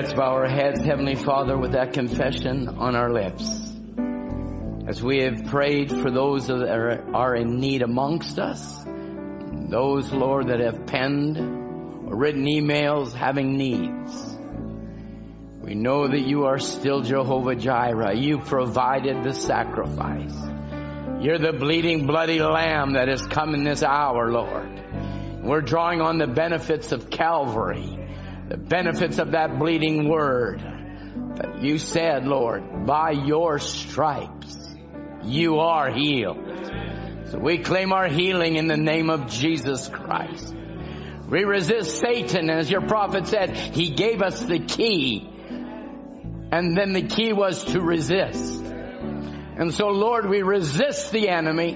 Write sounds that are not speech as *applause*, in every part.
Let's bow our heads, Heavenly Father, with that confession on our lips. As we have prayed for those that are, in need amongst us, those, Lord, that have penned or written emails having needs. We know that you are still Jehovah Jireh. You provided the sacrifice. You're the bleeding, bloody lamb that has come in this hour, Lord. We're drawing on the benefits of Calvary, the benefits of that bleeding word that you said, Lord, by your stripes, you are healed. So we claim our healing in the name of Jesus Christ. We resist Satan, as your prophet said, he gave us the key. And then the key was to resist. And so Lord, we resist the enemy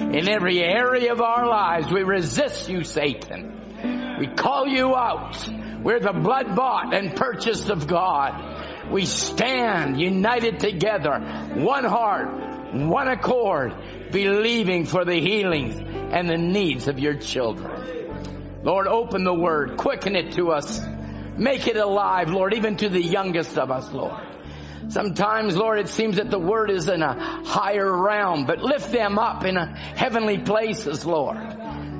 in every area of our lives. We resist you, Satan. We call you out. We're the blood bought and purchased of God. We stand united together, one heart, one accord, believing for the healings and the needs of your children. Lord, open the word, quicken it to us, make it alive, Lord, even to the youngest of us, Lord. Sometimes, Lord, it seems that the word is in a higher realm, but lift them up in heavenly places, Lord.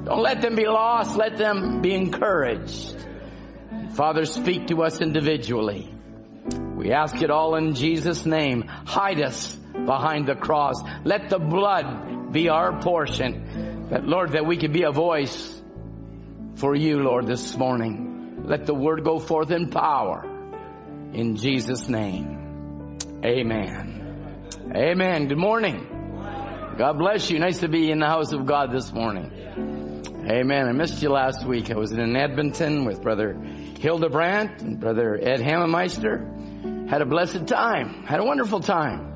Don't let them be lost. Let them be encouraged. Father, speak to us individually. We ask it all in Jesus' name. Hide us behind the cross. Let the blood be our portion. That, Lord, that we can be a voice for you, Lord, this morning. Let the word go forth in power. In Jesus' name. Amen. Amen. Good morning. God bless you. Nice to be in the house of God this morning. Amen. I missed you last week. I was in Edmonton with Brother Hildebrandt and Brother Ed Hammemeister. Had a blessed time. Had a wonderful time.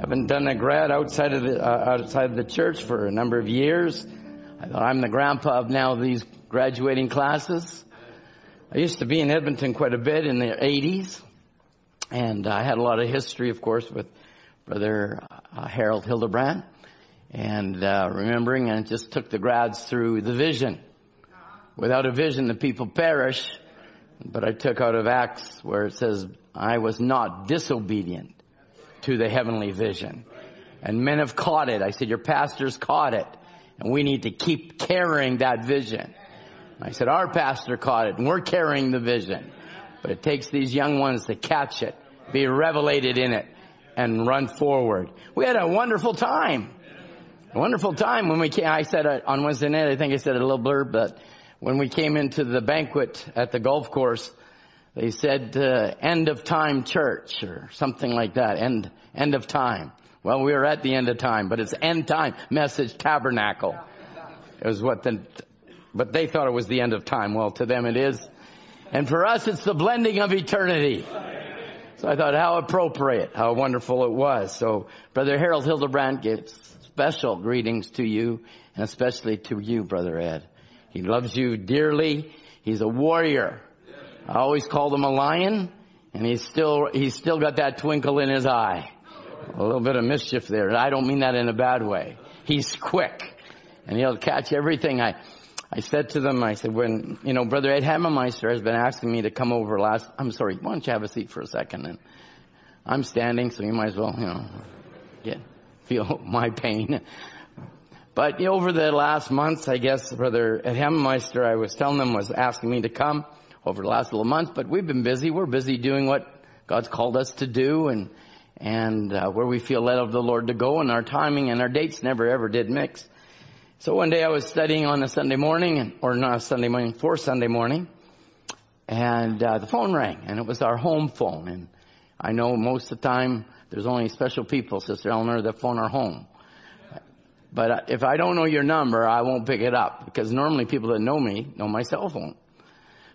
Haven't done a grad outside of the uh, outside of the church for a number of years. I thought I'm the grandpa of now these graduating classes. I used to be in Edmonton quite a bit in the 80s. And I had a lot of history, of course, with Brother uh, Harold Hildebrandt. And uh, remembering, and just took the grads through the vision. Without a vision, the people perish. But I took out of Acts where it says, I was not disobedient to the heavenly vision. And men have caught it. I said, your pastors caught it. And we need to keep carrying that vision. I said, our pastor caught it and we're carrying the vision. But it takes these young ones to catch it, be revelated in it, and run forward. We had a wonderful time. Wonderful time when we came, I said it on Wednesday night, I think I said a little blurb, but when we came into the banquet at the golf course, they said, uh, end of time church or something like that. End, end of time. Well, we are at the end of time, but it's end time message tabernacle. It was what the, but they thought it was the end of time. Well, to them it is. And for us, it's the blending of eternity. So I thought how appropriate, how wonderful it was. So Brother Harold Hildebrandt gives special greetings to you and especially to you, Brother Ed. He loves you dearly. He's a warrior. I always called him a lion and he's still, he's still got that twinkle in his eye. A little bit of mischief there. I don't mean that in a bad way. He's quick and he'll catch everything. I, I said to them, I said, when, you know, Brother Ed Hammemeister has been asking me to come over last, I'm sorry, why don't you have a seat for a second? And I'm standing, so you might as well, you know, get, feel *laughs* my pain. But over the last months, I guess Brother Ed Hammemeister, I was telling them, was asking me to come over the last little month, but we've been busy. We're busy doing what God's called us to do and, and uh, where we feel led of the Lord to go and our timing and our dates never ever did mix. So one day I was studying on a Sunday morning, or not a Sunday morning, for Sunday morning, and uh, the phone rang, and it was our home phone. And I know most of the time there's only special people, Sister Eleanor, that phone our home. But if I don't know your number, I won't pick it up because normally people that know me know my cell phone.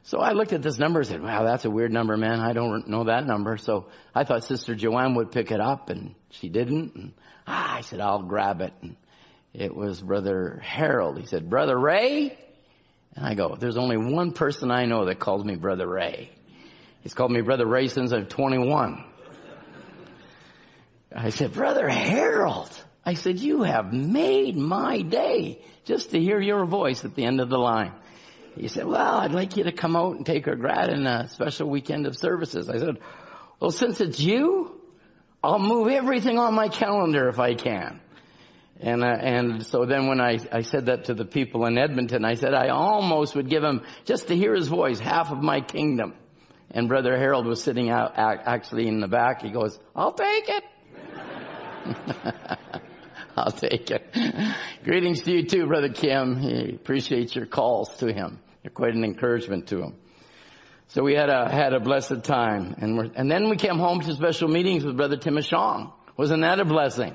So I looked at this number and said, wow, that's a weird number, man. I don't know that number. So I thought Sister Joanne would pick it up and she didn't. And ah, I said, I'll grab it. And it was Brother Harold. He said, Brother Ray? And I go, there's only one person I know that calls me Brother Ray. He's called me Brother Ray since I'm 21. I said, Brother Harold. I said, you have made my day just to hear your voice at the end of the line. he said, well, I'd like you to come out and take our grad in a special weekend of services. I said, well, since it's you, I'll move everything on my calendar if I can. And, uh, and so then when I, I said that to the people in Edmonton, I said I almost would give him, just to hear his voice, half of my kingdom. And Brother Harold was sitting out, actually in the back. He goes, I'll take it. *laughs* I'll take it. Greetings to you too, Brother Kim. He appreciates your calls to him. You're quite an encouragement to him. So we had a, had a blessed time. And, and then we came home to special meetings with Brother Timashong. Wasn't that a blessing?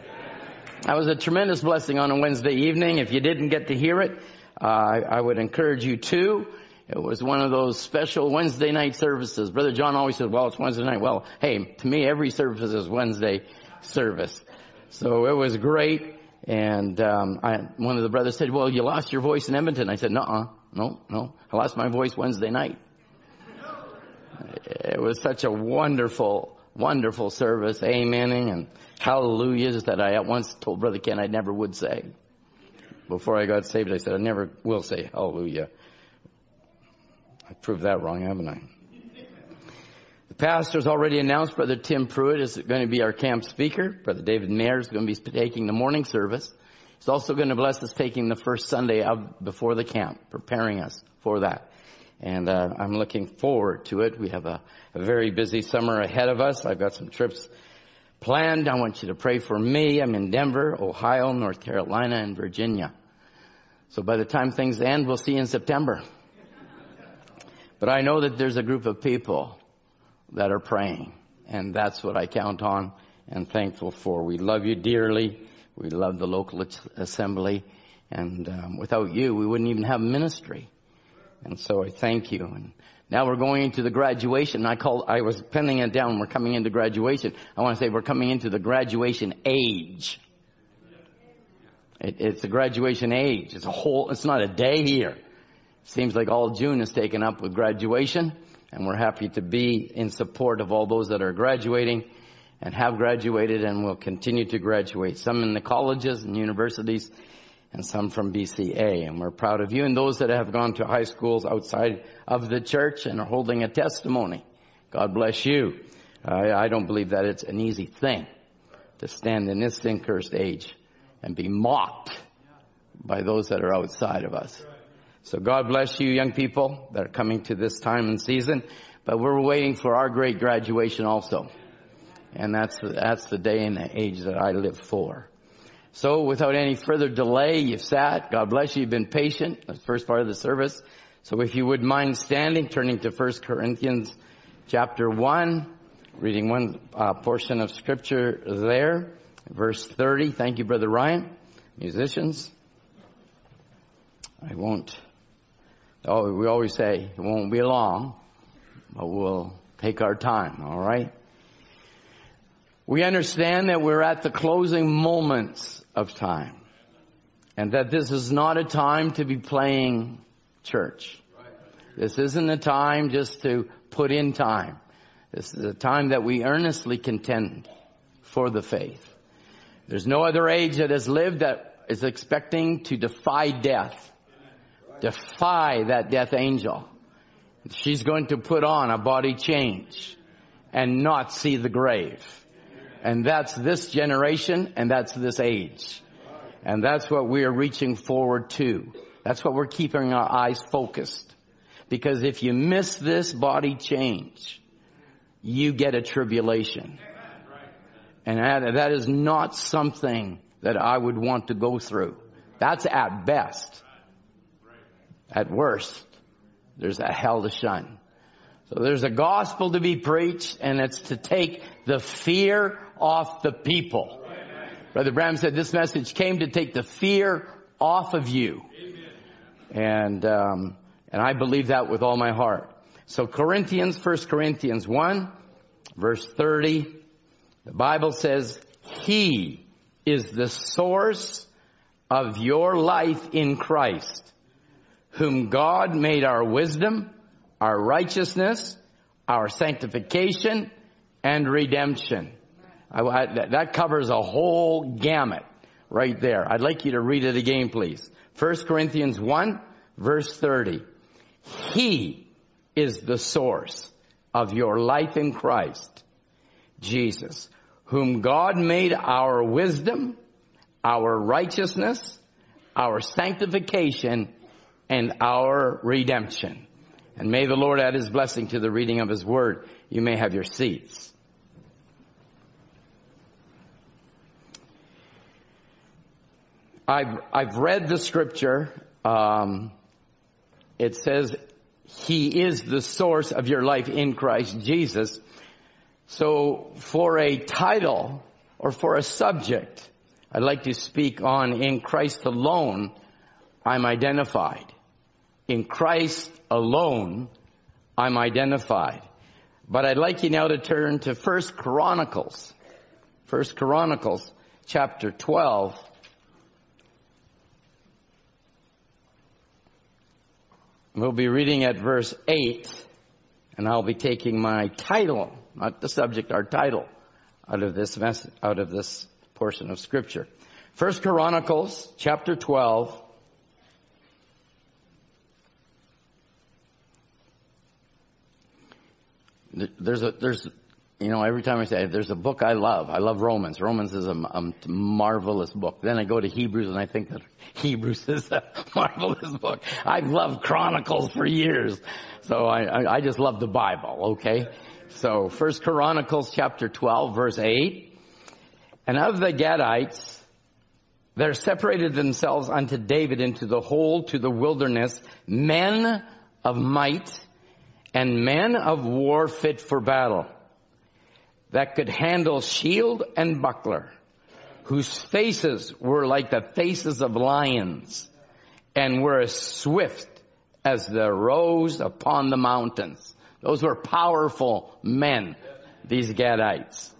That was a tremendous blessing on a Wednesday evening. If you didn't get to hear it, uh, I, I would encourage you to. It was one of those special Wednesday night services. Brother John always said, well, it's Wednesday night. Well, hey, to me, every service is Wednesday service. So it was great. And um, I, one of the brothers said, well, you lost your voice in Edmonton. I said, no, no, no. I lost my voice Wednesday night. It was such a wonderful, wonderful service. Amening and hallelujahs that I at once told Brother Ken I never would say. Before I got saved, I said I never will say hallelujah. I proved that wrong, haven't I? The pastor's already announced Brother Tim Pruitt is going to be our camp speaker. Brother David Mayer is going to be taking the morning service. He's also going to bless us taking the first Sunday of before the camp, preparing us for that. And uh, I'm looking forward to it. We have a, a very busy summer ahead of us. I've got some trips planned. I want you to pray for me. I'm in Denver, Ohio, North Carolina, and Virginia. So by the time things end, we'll see you in September. But I know that there's a group of people that are praying. And that's what I count on and thankful for. We love you dearly. We love the local assembly. And um, without you, we wouldn't even have ministry. And so I thank you. And now we're going into the graduation. I call, I was penning it down. We're coming into graduation. I want to say we're coming into the graduation age. It, it's the graduation age. It's a whole, it's not a day here. Seems like all June is taken up with graduation, and we're happy to be in support of all those that are graduating and have graduated and will continue to graduate. Some in the colleges and universities, and some from BCA. And we're proud of you and those that have gone to high schools outside of the church and are holding a testimony. God bless you. I, I don't believe that it's an easy thing to stand in this sin cursed age and be mocked by those that are outside of us. So God bless you young people that are coming to this time and season, but we're waiting for our great graduation also. And that's, that's the day and the age that I live for. So without any further delay, you've sat. God bless you. You've been patient. The first part of the service. So if you would mind standing, turning to 1 Corinthians chapter 1, reading one uh, portion of scripture there, verse 30. Thank you, Brother Ryan. Musicians. I won't Oh, we always say it won't be long, but we'll take our time, alright? We understand that we're at the closing moments of time. And that this is not a time to be playing church. This isn't a time just to put in time. This is a time that we earnestly contend for the faith. There's no other age that has lived that is expecting to defy death defy that death angel. She's going to put on a body change and not see the grave. And that's this generation and that's this age. And that's what we are reaching forward to. That's what we're keeping our eyes focused. Because if you miss this body change, you get a tribulation. And that, is not something that I would want to go through. That's at best. At worst, there's a hell to shun. So there's a gospel to be preached and it's to take the fear off the people. Brother Branham said this message came to take the fear off of you. And, um, and I believe that with all my heart. So Corinthians, 1 Corinthians 1, verse 30, the Bible says, He is the source of your life in Christ whom God made our wisdom, our righteousness, our sanctification, and redemption. I, I, that covers a whole gamut right there. I'd like you to read it again, please. 1 Corinthians 1, verse 30. He is the source of your life in Christ, Jesus, whom God made our wisdom, our righteousness, our sanctification, and our redemption. And may the Lord add his blessing to the reading of his word. You may have your seats. I've, I've read the scripture. Um, it says, He is the source of your life in Christ Jesus. So for a title or for a subject, I'd like to speak on in Christ alone, I'm identified. In Christ alone, I'm identified. But I'd like you now to turn to First Chronicles. First Chronicles chapter 12. We'll be reading at verse 8, and I'll be taking my title, not the subject, our title, out of this out of this portion of scripture. First Chronicles, chapter 12. There's a, there's, you know, every time I say, there's a book I love. I love Romans. Romans is a, a marvelous book. Then I go to Hebrews and I think that *laughs* Hebrews is a *laughs* marvelous book. I've loved Chronicles for years. So I, I, I just love the Bible, okay? So First Chronicles chapter 12 verse 8. And of the Gadites, there separated themselves unto David into the whole to the wilderness men of might and men of war fit for battle that could handle shield and buckler, whose faces were like the faces of lions and were as swift as the roes upon the mountains. Those were powerful men, these Gadites.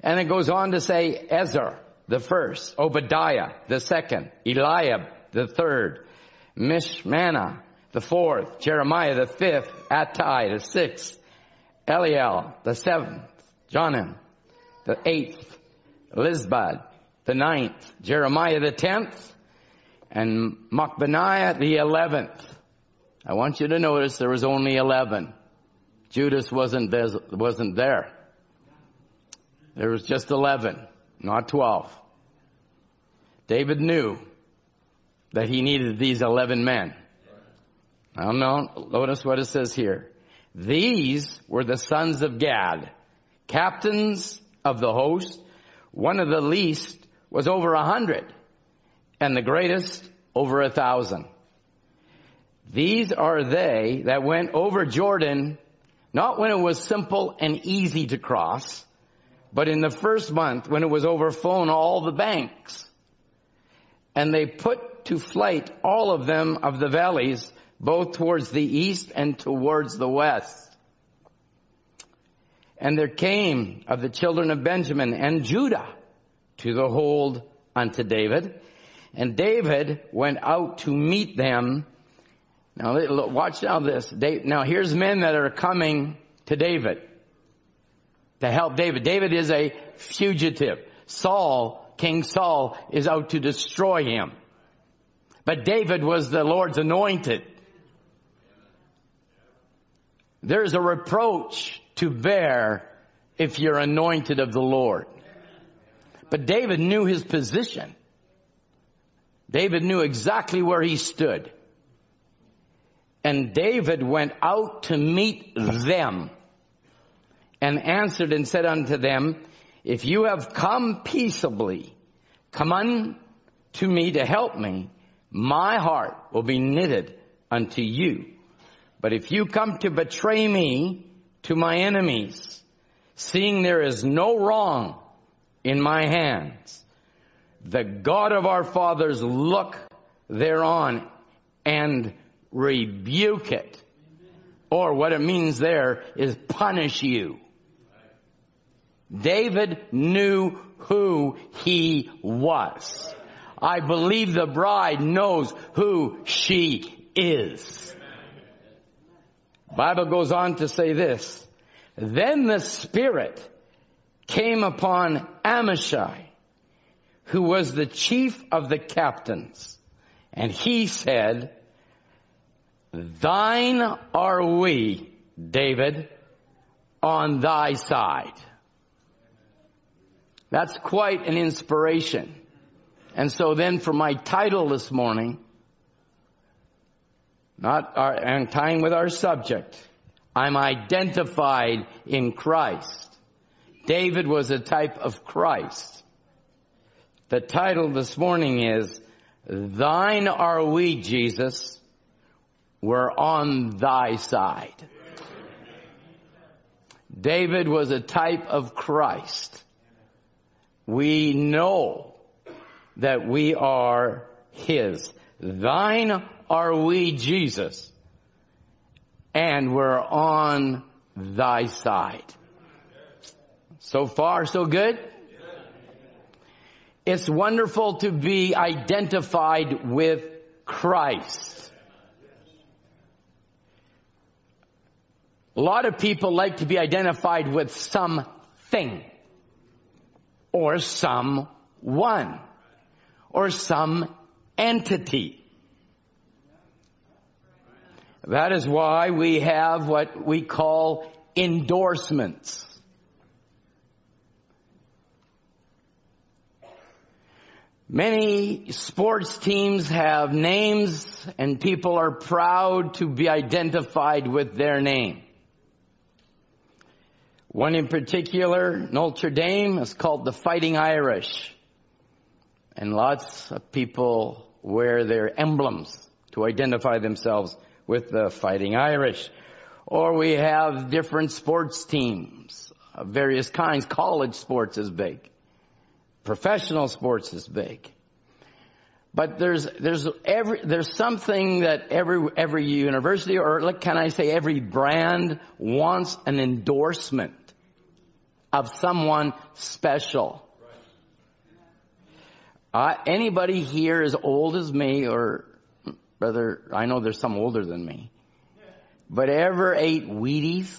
And it goes on to say Ezra, the first, Obadiah, the second, Eliab, the third, Mishmannah, the fourth, Jeremiah, the fifth, Attai, the sixth, Eliel, the seventh, Jonan, the eighth, Lisbad, the ninth, Jeremiah the tenth, and Machbaniah the eleventh. I want you to notice there was only eleven. Judas wasn't there, wasn't there. There was just eleven, not twelve. David knew that he needed these eleven men. Now notice what it says here. These were the sons of Gad captains of the host. One of the least was over a hundred and the greatest over a thousand. These are they that went over Jordan, not when it was simple and easy to cross, but in the first month when it was overflown all the banks. And they put to flight all of them of the valleys, both towards the east and towards the west. And there came of the children of Benjamin and Judah to the hold unto David. And David went out to meet them. Now watch now this. Now here's men that are coming to David to help David. David is a fugitive. Saul, King Saul is out to destroy him. But David was the Lord's anointed. There's a reproach to bear if you're anointed of the Lord. But David knew his position. David knew exactly where he stood. And David went out to meet them and answered and said unto them, if you have come peaceably, come unto me to help me, my heart will be knitted unto you. But if you come to betray me, to my enemies, seeing there is no wrong in my hands. The God of our fathers look thereon and rebuke it. Or what it means there is punish you. David knew who he was. I believe the bride knows who she is. Bible goes on to say this. Then the Spirit came upon Amashai, who was the chief of the captains. And he said, Thine are we, David, on thy side. That's quite an inspiration. And so then for my title this morning, not our, and tying with our subject, I'm identified in Christ. David was a type of Christ. The title this morning is, Thine are we, Jesus. We're on thy side. David was a type of Christ. We know that we are his. Thine are we, Jesus, and we're on thy side. So far, so good? It's wonderful to be identified with Christ. A lot of people like to be identified with something or someone or some entity. That is why we have what we call endorsements. Many sports teams have names and people are proud to be identified with their name. One in particular, Notre Dame, is called the Fighting Irish. And lots of people wear their emblems to identify themselves with the Fighting Irish. Or we have different sports teams of various kinds. College sports is big. Professional sports is big. But there's, there's every, there's something that every, every university or can I say every brand wants an endorsement of someone special. Uh, anybody here as old as me or brother, I know there's some older than me, but ever ate Wheaties?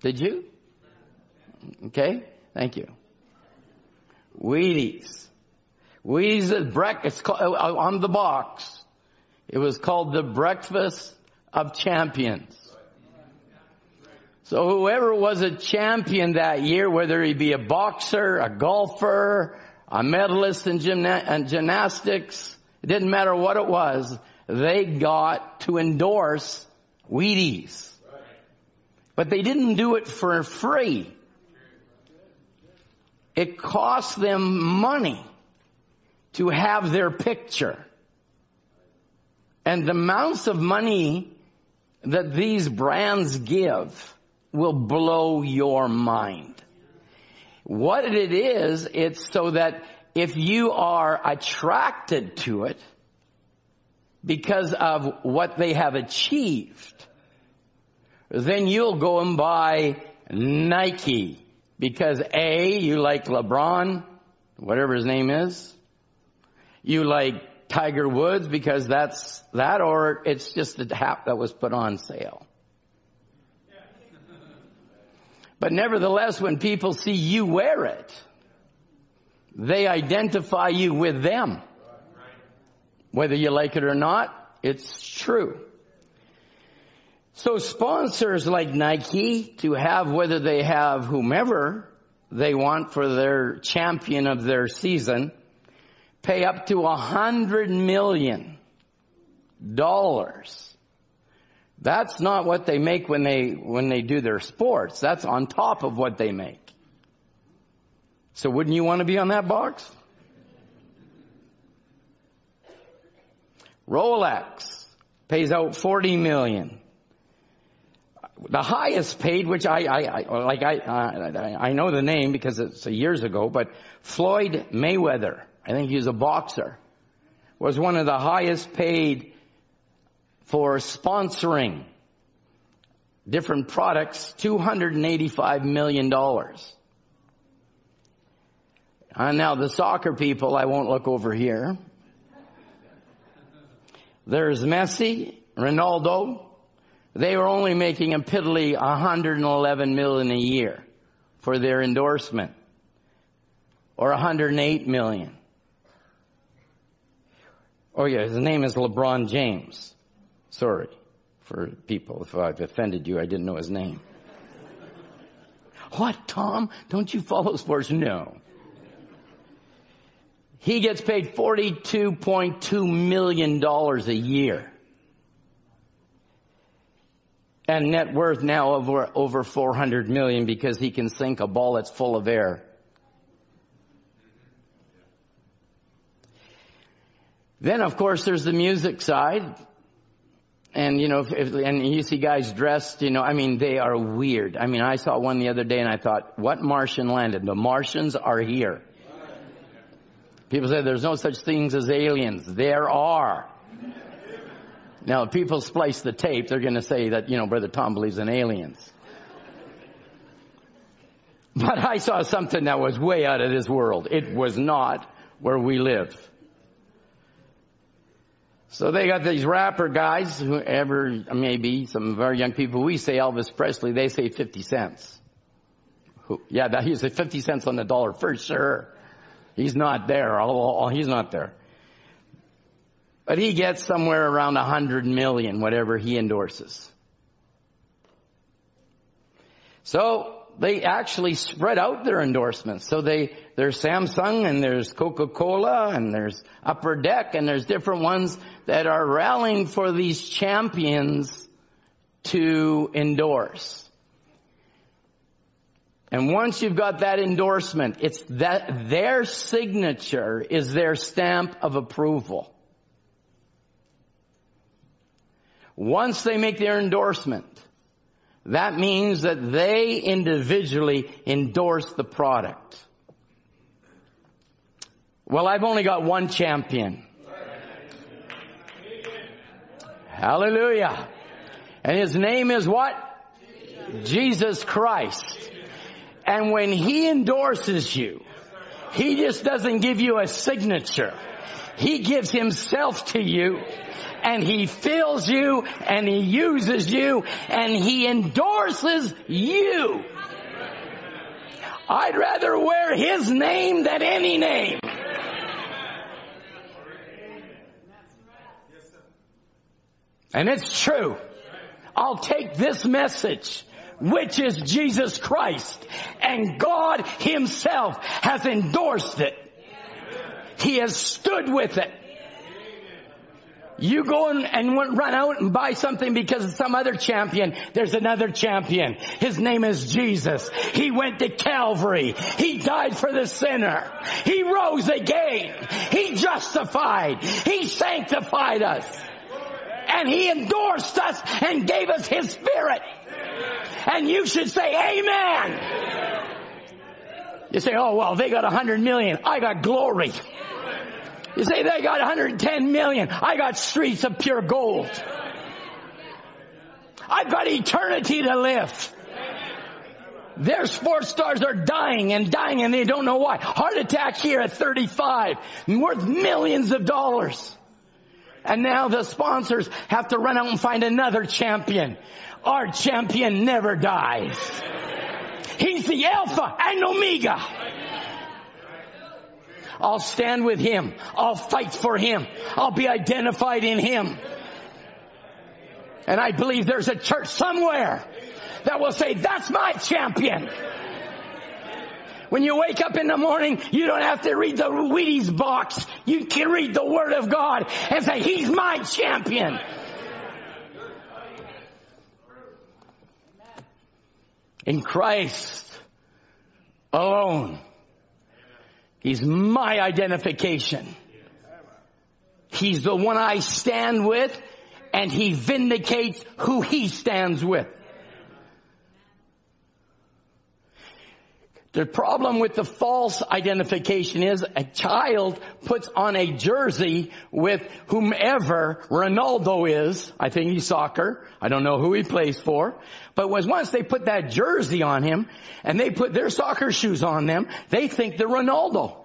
Did you? Okay, thank you. Wheaties. Wheaties is breakfast uh, on the box. It was called the breakfast of champions. So whoever was a champion that year, whether he be a boxer, a golfer, a medalist in, gymna- in gymnastics, it didn't matter what it was, they got to endorse Wheaties. But they didn't do it for free. It cost them money to have their picture. And the amounts of money that these brands give will blow your mind. What it is, it's so that if you are attracted to it because of what they have achieved, then you'll go and buy Nike because A, you like LeBron, whatever his name is. You like Tiger Woods because that's that or it's just a hat that was put on sale. But nevertheless, when people see you wear it, they identify you with them. Whether you like it or not, it's true. So sponsors like Nike to have whether they have whomever they want for their champion of their season pay up to a hundred million dollars. That's not what they make when they, when they do their sports. That's on top of what they make. So wouldn't you want to be on that box? Rolex pays out 40 million the highest paid, which I, I, I like, I, uh, I know the name because it's years ago, but Floyd Mayweather, I think he's a boxer, was one of the highest paid for sponsoring different products, $285 million. And now the soccer people, I won't look over here. There's Messi, Ronaldo, they were only making a piddly 111 million a year for their endorsement. Or 108 million. Oh yeah, his name is LeBron James. Sorry for people if I've offended you. I didn't know his name. What, Tom? Don't you follow sports? No. He gets paid $42.2 million a year. And net worth now over, over 400 million because he can sink a ball that's full of air. Then of course there's the music side. And you know, if, and you see guys dressed, you know, I mean, they are weird. I mean, I saw one the other day and I thought, what Martian landed? The Martians are here. People say there's no such things as aliens. There are. Now, if people splice the tape, they're going to say that, you know, Brother Tom believes in aliens. But I saw something that was way out of this world. It was not where we live. So they got these rapper guys, whoever maybe, some of our young people, we say Elvis Presley, they say 50 cents. Yeah, that, he say 50 cents on the dollar for sure. He's not there. He's not there. But he gets somewhere around a hundred million, whatever he endorses. So they actually spread out their endorsements. So they, there's Samsung and there's Coca-Cola and there's Upper Deck and there's different ones that are rallying for these champions to endorse. And once you've got that endorsement, it's that their signature is their stamp of approval. Once they make their endorsement, that means that they individually endorse the product. Well, I've only got one champion. Hallelujah. And his name is what? Jesus Christ. And when he endorses you, he just doesn't give you a signature. He gives himself to you and he fills you and he uses you and he endorses you. I'd rather wear his name than any name. And it's true. I'll take this message which is Jesus Christ. And God himself has endorsed it. He has stood with it. You go and, run out and buy something because of some other champion. There's another champion. His name is Jesus. He went to Calvary. He died for the sinner. He rose again. He justified. He sanctified us. And He endorsed us and gave us His Spirit. And you should say amen. You say, oh well, they got a hundred million. I got glory. You say they got 110 million. I got streets of pure gold. I've got eternity to live. Their sports stars are dying and dying and they don't know why. Heart attack here at 35, worth millions of dollars. And now the sponsors have to run out and find another champion. Our champion never dies. He's the Alpha and Omega. I'll stand with Him. I'll fight for Him. I'll be identified in Him. And I believe there's a church somewhere that will say, that's my champion. When you wake up in the morning, you don't have to read the Wheaties box. You can read the Word of God and say, He's my champion. In Christ alone. He's my identification. He's the one I stand with and he vindicates who he stands with. The problem with the false identification is a child puts on a jersey with whomever Ronaldo is. I think he's soccer. I don't know who he plays for. But was once they put that jersey on him and they put their soccer shoes on them, they think they're Ronaldo.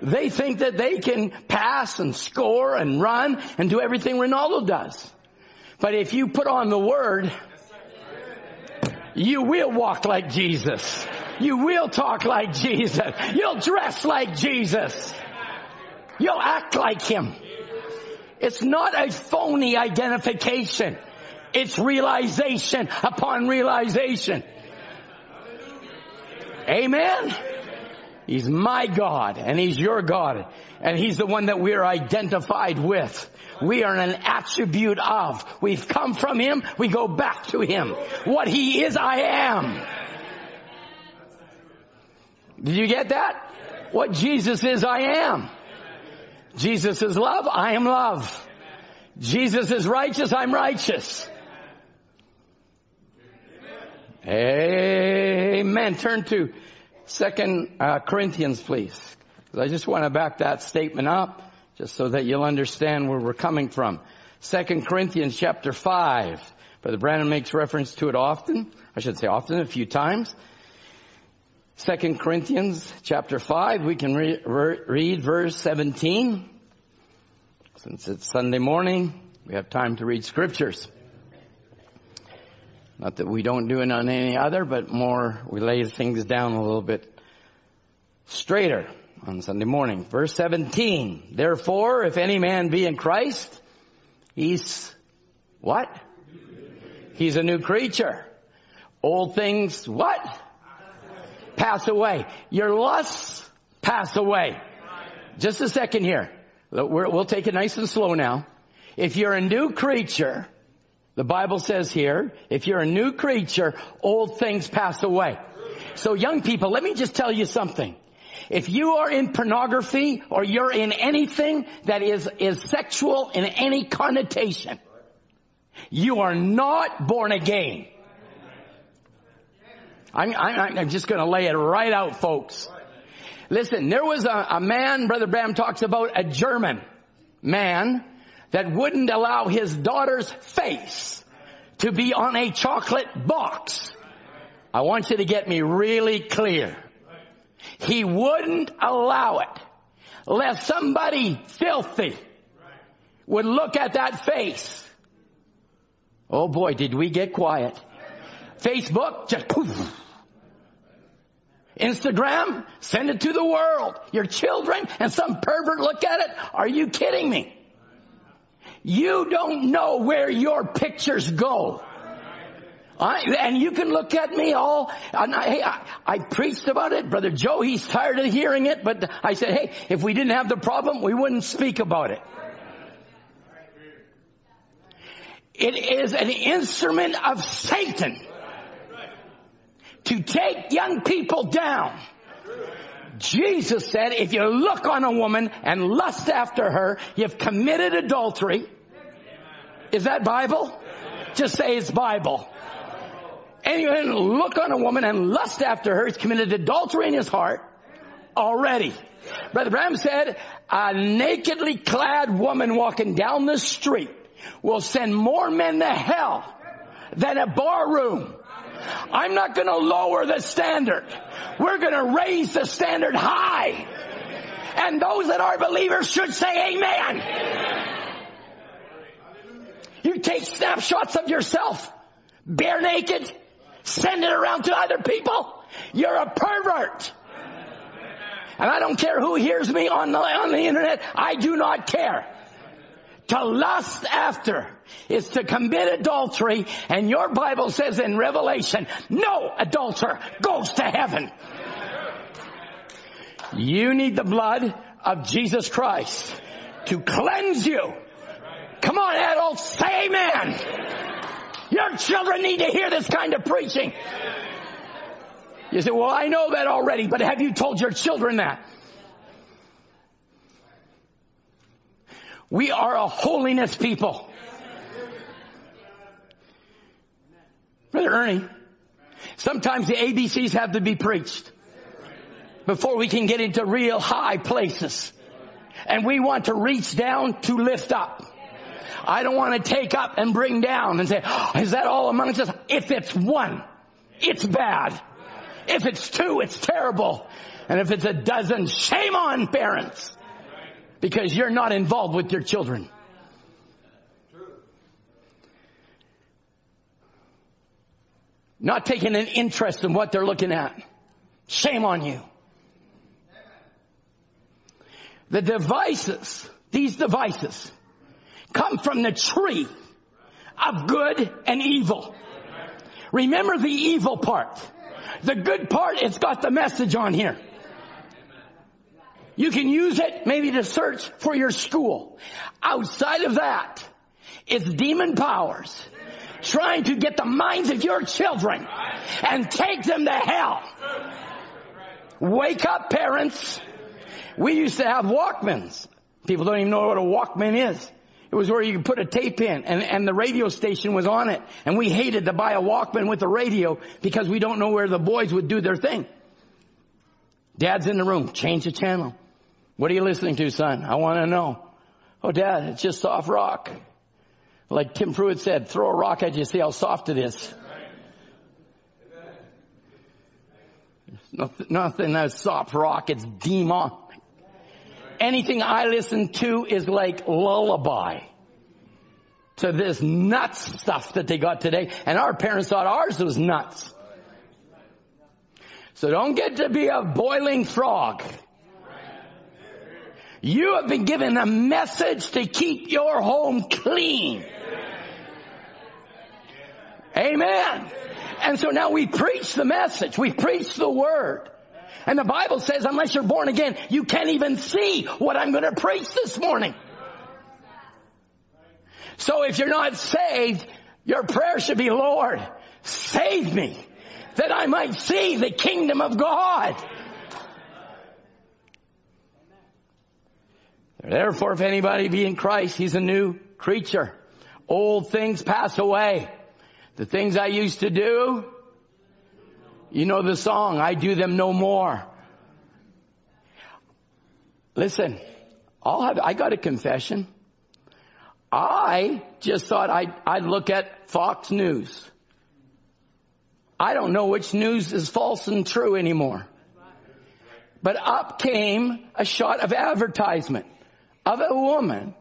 They think that they can pass and score and run and do everything Ronaldo does. But if you put on the word, you will walk like Jesus. You will talk like Jesus. You'll dress like Jesus. You'll act like Him. It's not a phony identification. It's realization upon realization. Amen. He's my God and He's your God and He's the one that we're identified with. We are an attribute of. We've come from Him, we go back to Him. What He is, I am. Did you get that? What Jesus is, I am. Jesus is love, I am love. Jesus is righteous, I'm righteous. Amen. Turn to Second uh, Corinthians, please. I just want to back that statement up, just so that you'll understand where we're coming from. Second Corinthians chapter five. Brother Branham makes reference to it often. I should say often, a few times. Second Corinthians chapter five. We can re- re- read verse seventeen. Since it's Sunday morning, we have time to read scriptures. Not that we don't do it on any other, but more we lay things down a little bit straighter on Sunday morning. Verse 17. Therefore, if any man be in Christ, he's what? He's a new creature. Old things, what? Pass away. Your lusts pass away. Just a second here. We'll take it nice and slow now. If you're a new creature, the Bible says here, if you're a new creature, old things pass away. So young people, let me just tell you something. If you are in pornography or you're in anything that is, is sexual in any connotation, you are not born again. I'm, I'm, I'm just going to lay it right out, folks. Listen, there was a, a man, Brother Branham talks about a German man that wouldn't allow his daughter's face to be on a chocolate box. I want you to get me really clear. He wouldn't allow it lest somebody filthy would look at that face. Oh boy, did we get quiet. Facebook, just poof. Instagram, send it to the world. Your children and some pervert look at it. Are you kidding me? You don't know where your pictures go. I, and you can look at me all, and I, hey, I, I preached about it. Brother Joe, he's tired of hearing it, but I said, hey, if we didn't have the problem, we wouldn't speak about it. It is an instrument of Satan to take young people down. Jesus said, if you look on a woman and lust after her, you've committed adultery. Is that Bible? Just say it's Bible. Anyone look on a woman and lust after her, he's committed adultery in his heart already. Brother Branham said, a nakedly clad woman walking down the street will send more men to hell than a bar room. I'm not going to lower the standard. We're going to raise the standard high. And those that are believers should say amen. You take snapshots of yourself bare naked, send it around to other people. You're a pervert. And I don't care who hears me on the, on the internet. I do not care. To lust after is to commit adultery and your Bible says in Revelation, no adulterer goes to heaven. You need the blood of Jesus Christ to cleanse you. Come on adults, say amen. Your children need to hear this kind of preaching. You say, well I know that already, but have you told your children that? We are a holiness people. Brother Ernie, sometimes the ABCs have to be preached before we can get into real high places. And we want to reach down to lift up. I don't want to take up and bring down and say, oh, is that all amongst us? If it's one, it's bad. If it's two, it's terrible. And if it's a dozen, shame on parents because you're not involved with your children. Not taking an interest in what they're looking at. Shame on you. The devices, these devices, come from the tree of good and evil. Remember the evil part. The good part, it's got the message on here. You can use it maybe to search for your school. Outside of that, it's demon powers trying to get the minds of your children and take them to hell. Wake up parents. We used to have Walkmans. People don't even know what a Walkman is. It was where you could put a tape in and, and the radio station was on it. And we hated to buy a Walkman with a radio because we don't know where the boys would do their thing. Dad's in the room. Change the channel. What are you listening to, son? I want to know. Oh, dad, it's just soft rock. Like Tim Pruitt said, throw a rock at you, see how soft it is. Nothing, nothing that's soft rock, it's demon. Anything I listen to is like lullaby to this nuts stuff that they got today. And our parents thought ours was nuts. So don't get to be a boiling frog. You have been given a message to keep your home clean. Amen. And so now we preach the message. We preach the word. And the Bible says unless you're born again, you can't even see what I'm going to preach this morning. So if you're not saved, your prayer should be, Lord, save me that I might see the kingdom of God. Therefore, if anybody be in Christ, he's a new creature. Old things pass away. The things I used to do, you know the song, I do them no more. Listen, I'll have, I got a confession. I just thought I'd, I'd look at Fox News. I don't know which news is false and true anymore. But up came a shot of advertisement of a woman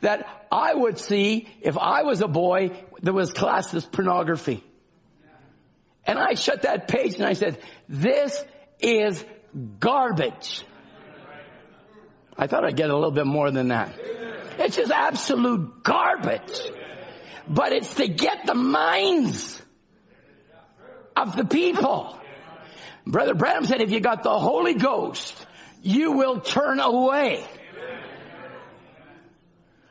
that I would see if I was a boy that was classed as pornography. And I shut that page and I said, this is garbage. I thought I'd get a little bit more than that. It's just absolute garbage. But it's to get the minds of the people. Brother Branham said if you got the Holy Ghost, you will turn away.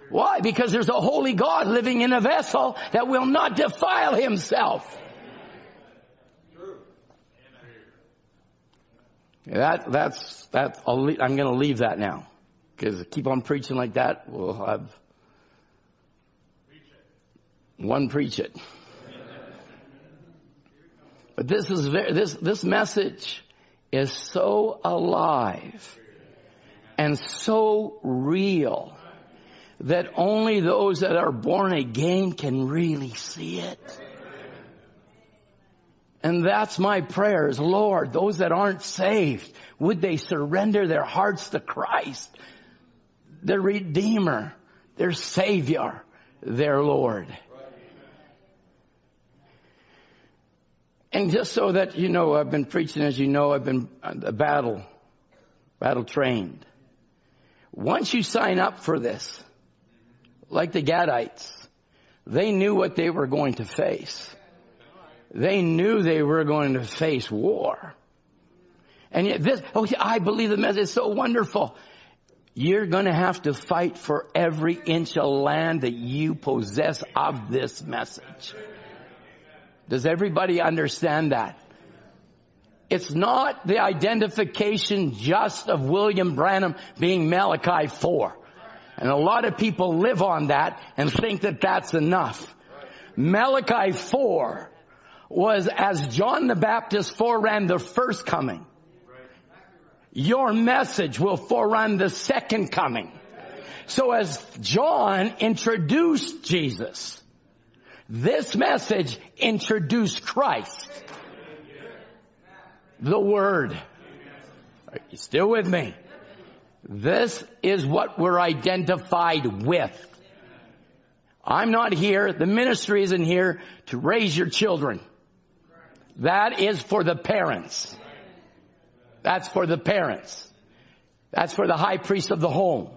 Why? Because there's a holy God living in a vessel that will not defile himself. That, that's, that, i am going to leave that now. Because keep on preaching like that, we'll have one preach it. But this is very, this, this message is so alive and so real that only those that are born again can really see it. And that's my prayers. Lord, those that aren't saved, would they surrender their hearts to Christ, their Redeemer, their Savior, their Lord. And just so that you know, I've been preaching, as you know, I've been battle, battle trained. Once you sign up for this, like the Gadites, they knew what they were going to face. They knew they were going to face war. And yet this, oh, I believe the message is so wonderful. You're to have to fight for every inch of land that you possess of this message. Does everybody understand that? It's not the identification just of William Branham being Malachi 4. And a lot of people live on that and think that that's enough. Malachi 4 was as John the Baptist foreran the first coming. Your message will forerun the second coming. So as John introduced Jesus, this message introduced Christ. The Word. Are you still with me? This is what we're identified with. I'm not here, the ministry isn't here to raise your children. That is for the parents. That's for the parents. That's for the high priest of the home.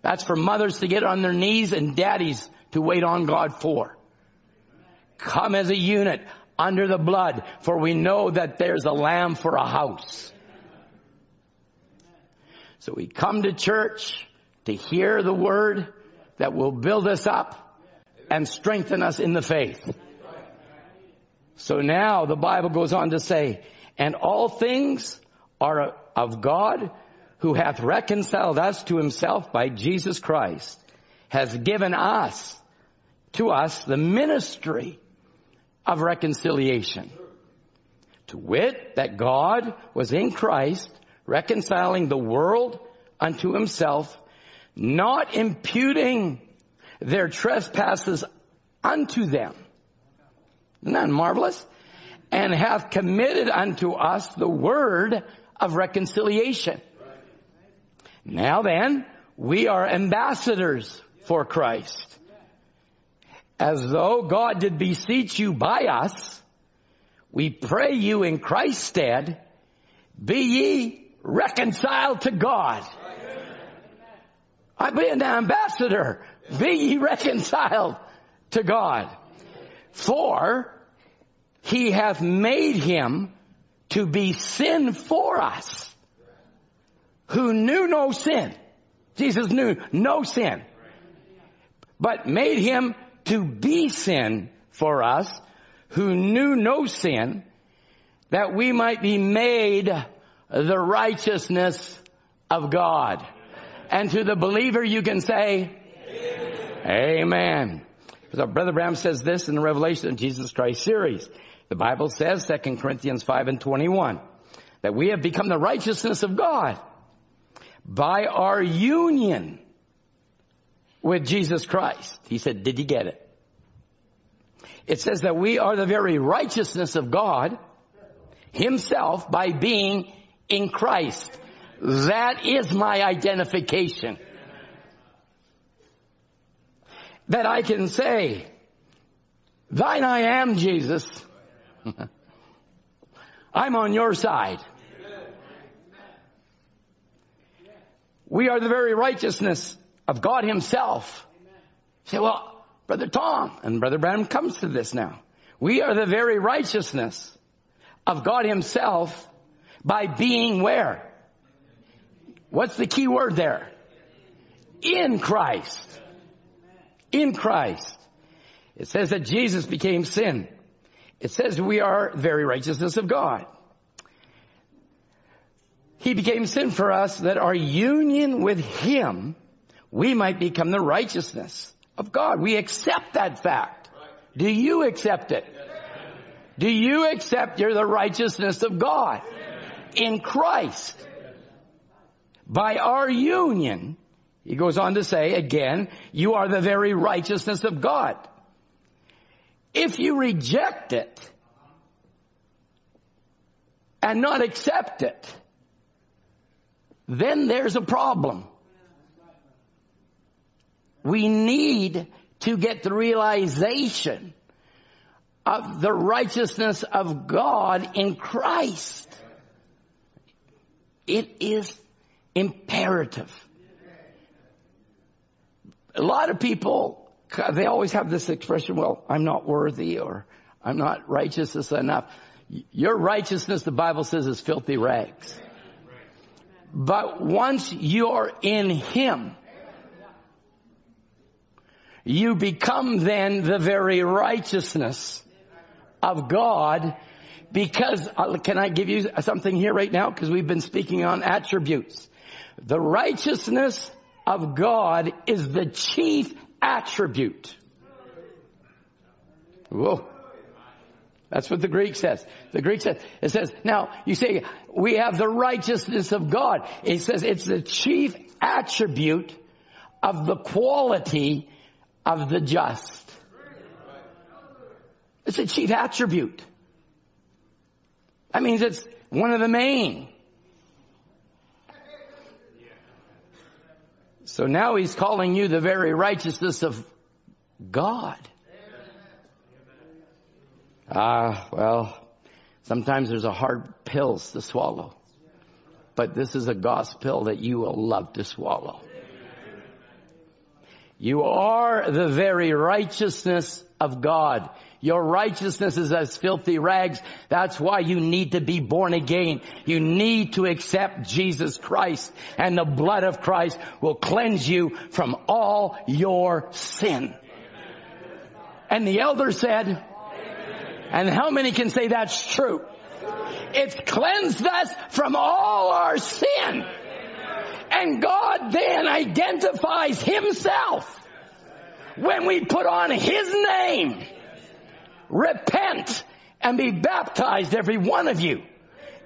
That's for mothers to get on their knees and daddies to wait on God for. Come as a unit under the blood, for we know that there's a lamb for a house. So we come to church to hear the word that will build us up and strengthen us in the faith. So now the Bible goes on to say, and all things are of God who hath reconciled us to himself by Jesus Christ, has given us, to us, the ministry of reconciliation. To wit, that God was in Christ reconciling the world unto himself, not imputing their trespasses unto them. Isn't that marvelous? And hath committed unto us the word of reconciliation. Now then, we are ambassadors for Christ. As though God did beseech you by us, we pray you in Christ's stead, be ye reconciled to God. I be an ambassador. Be ye reconciled to God. For he hath made him to be sin for us who knew no sin. Jesus knew no sin, but made him to be sin for us who knew no sin that we might be made the righteousness of God. And to the believer you can say, Amen. So Brother Branham says this in the Revelation of Jesus Christ series. The Bible says, 2 Corinthians 5 and 21, that we have become the righteousness of God by our union with Jesus Christ. He said, did you get it? It says that we are the very righteousness of God himself by being in Christ. That is my identification. That I can say, thine I am, Jesus. *laughs* I'm on your side. We are the very righteousness of God himself. You say, well, Brother Tom, and Brother Branham comes to this now. We are the very righteousness of God himself by being where? What's the key word there? In Christ. In Christ. It says that Jesus became sin. It says we are very righteousness of God. He became sin for us that our union with Him, we might become the righteousness of God. We accept that fact. Do you accept it? Do you accept you're the righteousness of God in Christ? By our union, he goes on to say again, you are the very righteousness of God. If you reject it and not accept it, then there's a problem. We need to get the realization of the righteousness of God in Christ. It is imperative. A lot of people, they always have this expression, well, I'm not worthy or I'm not righteous enough. Your righteousness, the Bible says, is filthy rags. But once you're in Him, you become then the very righteousness of God because, uh, can I give you something here right now? Because we've been speaking on attributes. The righteousness of God is the chief attribute. Whoa. That's what the Greek says. The Greek says, it says, now you say, we have the righteousness of God. It says it's the chief attribute of the quality of the just. It's a chief attribute. That means it's one of the main. So now he's calling you the very righteousness of God. Ah, well, sometimes there's a hard pills to swallow. But this is a gospel that you will love to swallow. You are the very righteousness of God. Your righteousness is as filthy rags. That's why you need to be born again. You need to accept Jesus Christ and the blood of Christ will cleanse you from all your sin. And the elder said, and how many can say that's true? It's cleansed us from all our sin. And God then identifies Himself when we put on His name. Repent and be baptized, every one of you,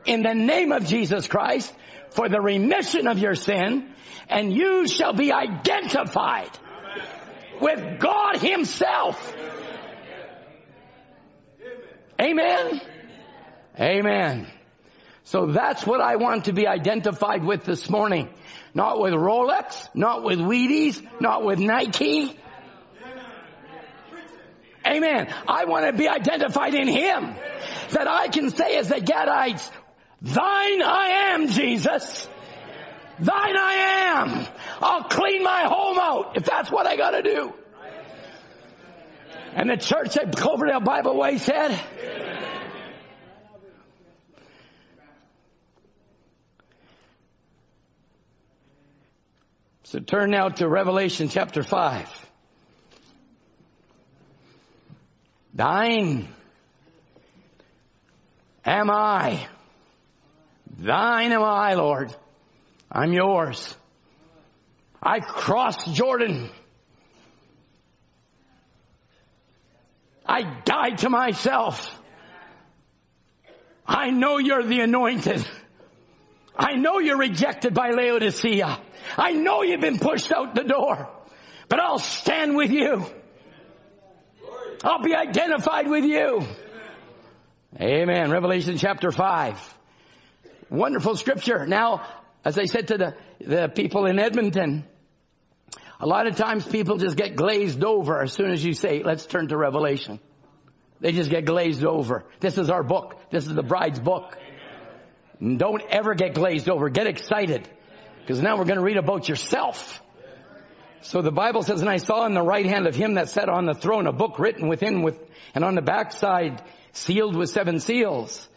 in the name of Jesus Christ for the remission of your sin, and you shall be identified with God Himself. Amen. Amen. So that's what I want to be identified with this morning. Not with Rolex, not with Wheaties, not with Nike. Amen. I want to be identified in Him. That I can say as the Gadites, Thine I am, Jesus. Thine I am. I'll clean my home out if that's what I gotta do. And the church at Cloverdale Bible Way said, So turn now to Revelation chapter 5. Thine am I. Thine am I, Lord. I'm yours. I crossed Jordan. I died to myself. I know you're the anointed. I know you're rejected by Laodicea. I know you've been pushed out the door, but I'll stand with you. I'll be identified with you. Amen. Revelation chapter 5. Wonderful scripture. Now, as I said to the, the people in Edmonton, a lot of times people just get glazed over as soon as you say, let's turn to Revelation. They just get glazed over. This is our book. This is the bride's book. Don't ever get glazed over. Get excited. Because now we're going to read about yourself. So the Bible says, and I saw in the right hand of him that sat on the throne a book written within with, and on the backside sealed with seven seals.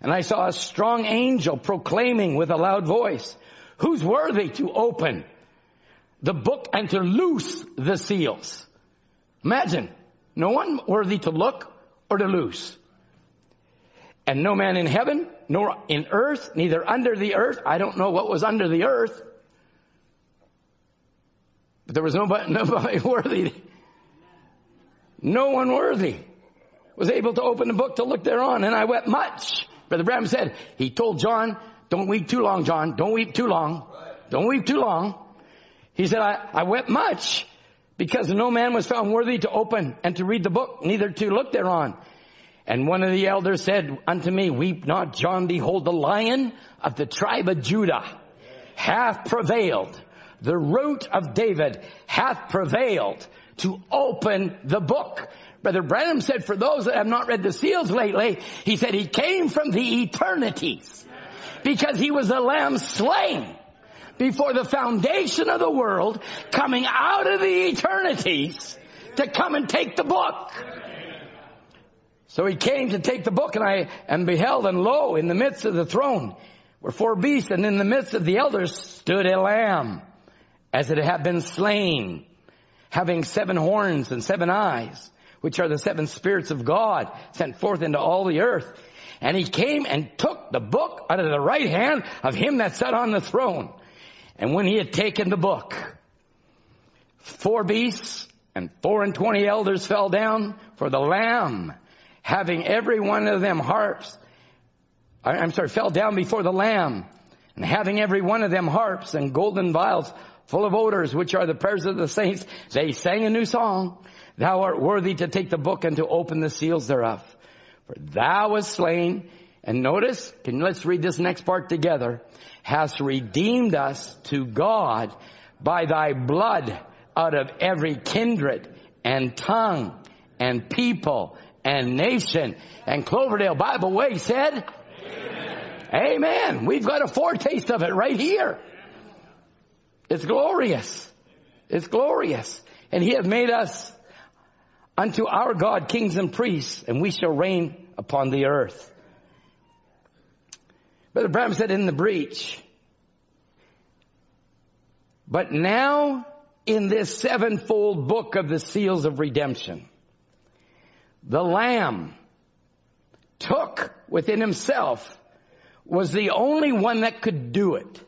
And I saw a strong angel proclaiming with a loud voice, who's worthy to open the book and to loose the seals? Imagine, no one worthy to look or to loose. And no man in heaven, nor in earth, neither under the earth. I don't know what was under the earth. But there was nobody, *laughs* nobody worthy. No one worthy was able to open the book to look thereon, and I wept much. Brother Branham said, he told John, don't weep too long, John. Don't weep too long. Don't weep too long. He said, I, I wept much because no man was found worthy to open and to read the book, neither to look thereon. And one of the elders said unto me, weep not, John, behold, the lion of the tribe of Judah hath prevailed. The root of David hath prevailed to open the book. Brother Branham said for those that have not read the seals lately, he said he came from the eternities because he was the lamb slain before the foundation of the world coming out of the eternities to come and take the book. So he came to take the book and I and beheld and lo, in the midst of the throne were four beasts and in the midst of the elders stood a lamb as it had been slain, having seven horns and seven eyes, which are the seven spirits of God sent forth into all the earth. And he came and took the book out of the right hand of him that sat on the throne. And when he had taken the book, four beasts and four and twenty elders fell down for the lamb having every one of them harps, I'm sorry, fell down before the Lamb, and having every one of them harps and golden vials full of odors, which are the prayers of the saints, they sang a new song. Thou art worthy to take the book and to open the seals thereof. For thou was slain, and notice, can let's read this next part together, hast redeemed us to God by thy blood out of every kindred and tongue and people and nation. And Cloverdale Bible Way said, Amen. Amen. We've got a foretaste of it right here. It's glorious. It's glorious. And he hath made us unto our God kings and priests, and we shall reign upon the earth. Brother Branham said in the breach, but now in this sevenfold book of the seals of redemption, the Lamb took within himself was the only one that could do it.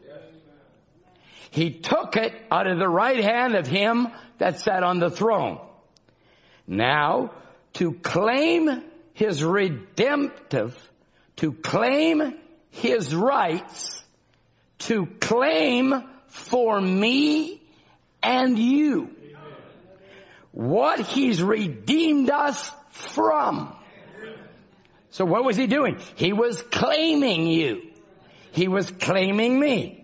He took it out of the right hand of him that sat on the throne. Now, to claim his redemptive, to claim his rights, to claim for me and you what he's redeemed us from. So what was he doing? He was claiming you. He was claiming me.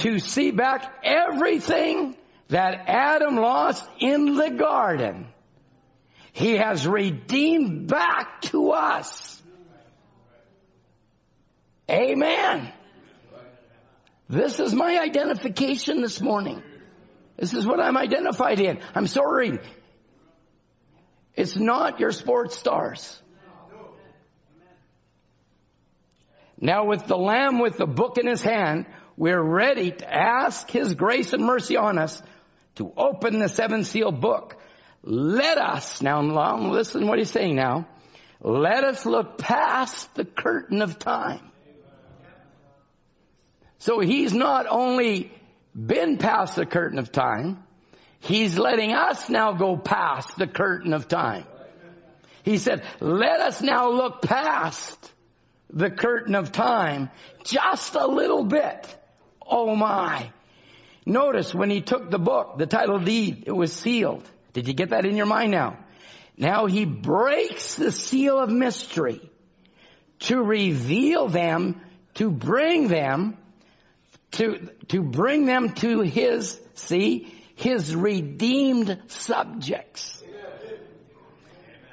To see back everything that Adam lost in the garden. He has redeemed back to us. Amen. This is my identification this morning. This is what I'm identified in. I'm sorry. It's not your sports stars. Now with the Lamb with the book in his hand, we're ready to ask his grace and mercy on us to open the seven seal book. Let us, now listen what he's saying now, let us look past the curtain of time. So he's not only been past the curtain of time, he's letting us now go past the curtain of time. He said, let us now look past the curtain of time just a little bit. Oh my. Notice when he took the book, the title deed, it was sealed. Did you get that in your mind now? Now he breaks the seal of mystery to reveal them, to bring them, to, to bring them to his, see, his redeemed subjects.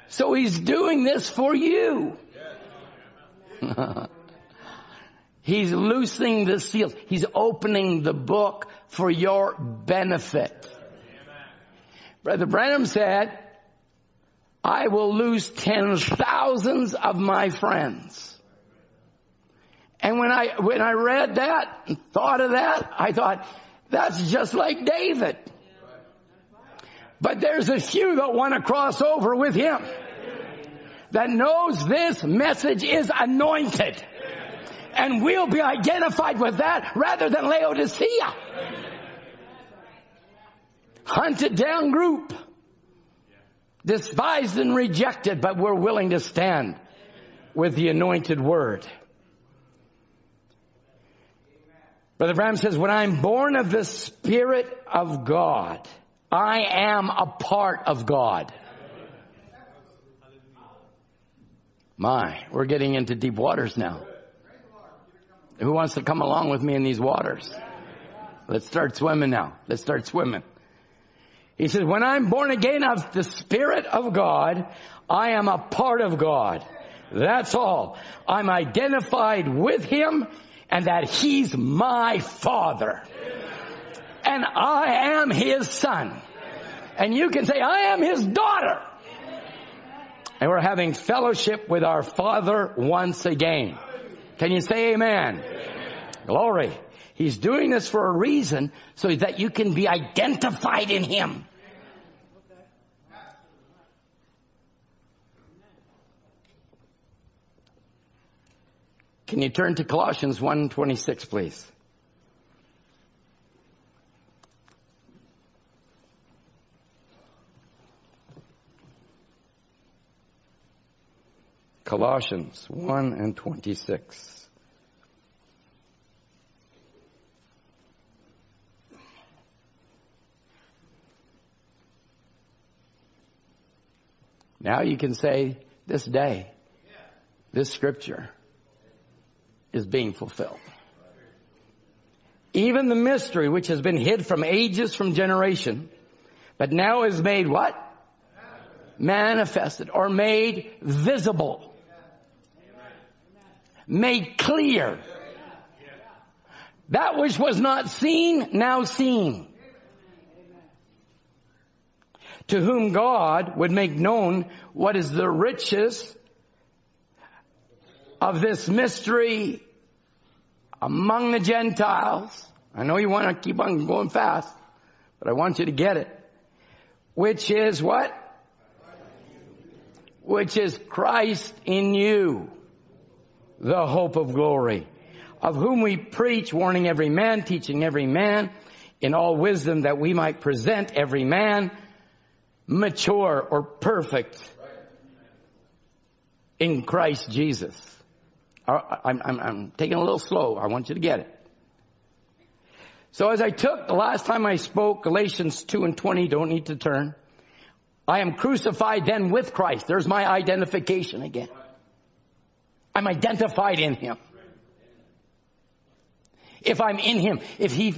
So he's doing this for you. *laughs* He's loosening the seals. He's opening the book for your benefit. Brother Branham said, I will lose tens thousands of my friends. And when I, when I read that and thought of that, I thought, that's just like David. But there's a few that want to cross over with him that knows this message is anointed. And we'll be identified with that rather than Laodicea. Hunted down group. Despised and rejected, but we're willing to stand with the anointed word. Brother Branham says, when I'm born of the Spirit of God, I am a part of God. My, we're getting into deep waters now. Who wants to come along with me in these waters? Let's start swimming now. Let's start swimming. He says, when I'm born again of the Spirit of God, I am a part of God. That's all. I'm identified with Him and that He's my Father. And I am His Son. And you can say, I am His daughter and we're having fellowship with our Father once again. Can you say amen? amen? Glory. He's doing this for a reason so that you can be identified in Him. Can you turn to Colossians 1:26 please? Colossians 1 and 26. Now you can say, this day, this scripture is being fulfilled. Even the mystery which has been hid from ages, from generation, but now is made what? Manifested or made visible made clear. That which was not seen, now seen. to whom God would make known what is the riches of this mystery among the Gentiles. I know you want to keep on going fast, but I want you to get it. Which is what? Which is Christ in you, the hope of glory, of whom we preach, warning every man, teaching every man in all wisdom that we might present every man mature or perfect in Christ Jesus. Uh, I'm, I'm, I'm taking a little slow. I want you to get it. So as I took the last time I spoke, Galatians 2 and 20, don't need to turn. I am crucified then with Christ. There's my identification again. I'm identified in Him. If I'm in Him, if He,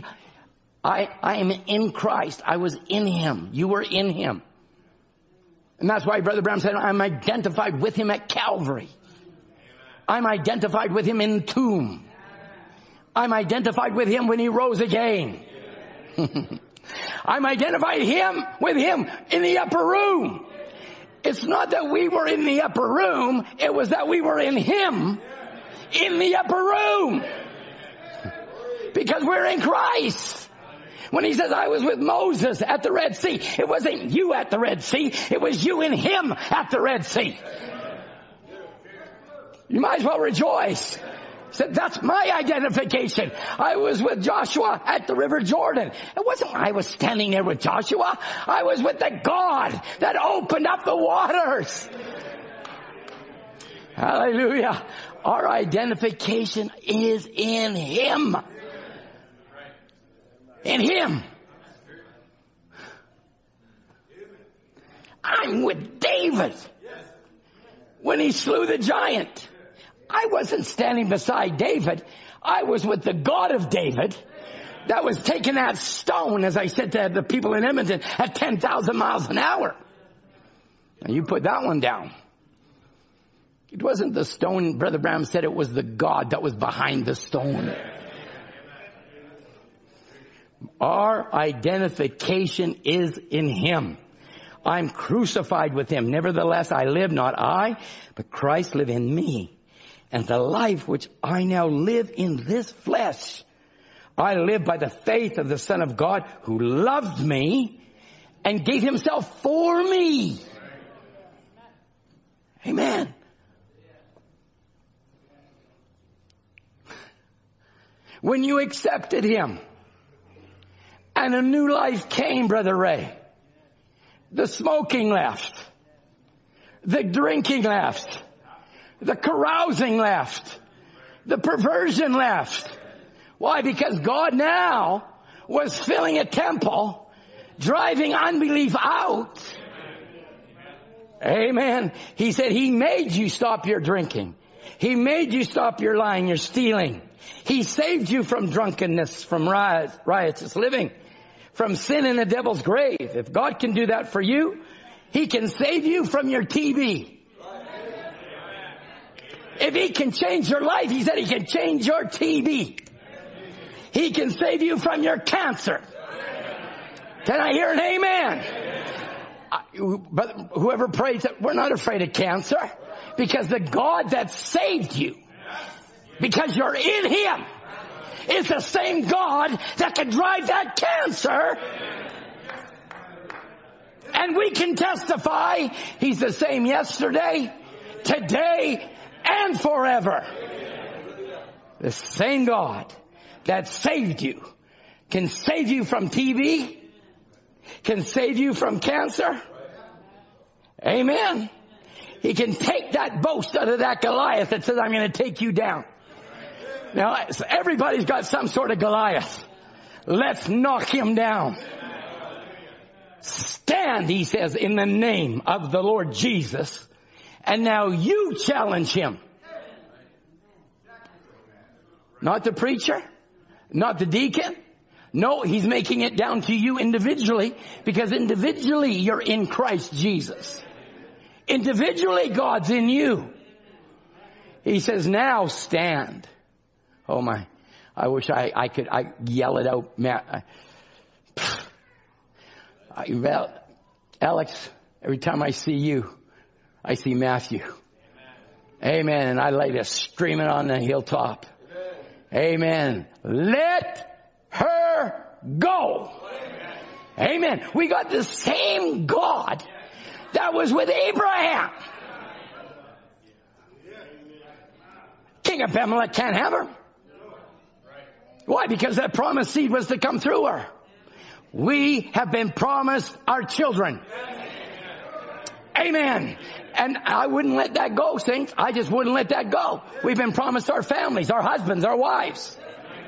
I, I am in Christ. I was in Him. You were in Him. And that's why Brother Branham said, I'm identified with Him at Calvary. I'm identified with Him in the tomb. I'm identified with Him when He rose again. *laughs* I'm identified Him with Him in the upper room. It's not that we were in the upper room, it was that we were in Him in the upper room. Because we're in Christ. When he says, I was with Moses at the Red Sea, it wasn't you at the Red Sea, it was you and him at the Red Sea. You might as well rejoice. Said, that's my identification. I was with Joshua at the River Jordan. It wasn't I was standing there with Joshua. I was with the God that opened up the waters. Hallelujah. Our identification is in Him in Him. I'm with David when he slew the giant. I wasn't standing beside David. I was with the God of David that was taking that stone, as I said to the people in Edmonton, at 10,000 miles an hour. Now you put that one down. It wasn't the stone, Brother Branham said it was the God that was behind the stone. Our identification is in Him. I'm crucified with Him. Nevertheless, I live, not I, but Christ live in me. And the life which I now live in this flesh, I live by the faith of the Son of God who loved me and gave Himself for me. Amen. When you accepted Him, and a new life came, Brother Ray. The smoking left. The drinking left. The carousing left. The perversion left. Why? Because God now was filling a temple, driving unbelief out. Amen. He said he made you stop your drinking. He made you stop your lying, your stealing. He saved you from drunkenness, from riotous living from sin in the devil's grave. If God can do that for you, He can save you from your TB. If He can change your life, He said He can change your TB. He can save you from your cancer. Can I hear an amen? But whoever prays, that we're not afraid of cancer because the God that saved you, because you're in Him, is the same God that can drive that cancer. And we can testify He's the same yesterday, today, and forever. The same God that saved you can save you from TB, can save you from cancer. Amen. He can take that boast out of that Goliath that says, I'm going to take you down. Now, everybody's got some sort of Goliath. Let's knock him down. Stand, he says, in the name of the Lord Jesus. And now you challenge him. Not the preacher, not the deacon. No, he's making it down to you individually because individually you're in Christ Jesus. Individually God's in you. He says, now stand. Oh my, I wish I, I could, I yell it out, man. *sighs* I, well, Alex, every time I see you, I see Matthew. Amen. And I lay this streaming on the hilltop. Amen. Let her go. Amen. We got the same God that was with Abraham. King of Abimelech can't have her. Why? Because that promised seed was to come through her. We have been promised our children. Amen. And I wouldn't let that go, saints. I just wouldn't let that go. We've been promised our families, our husbands, our wives.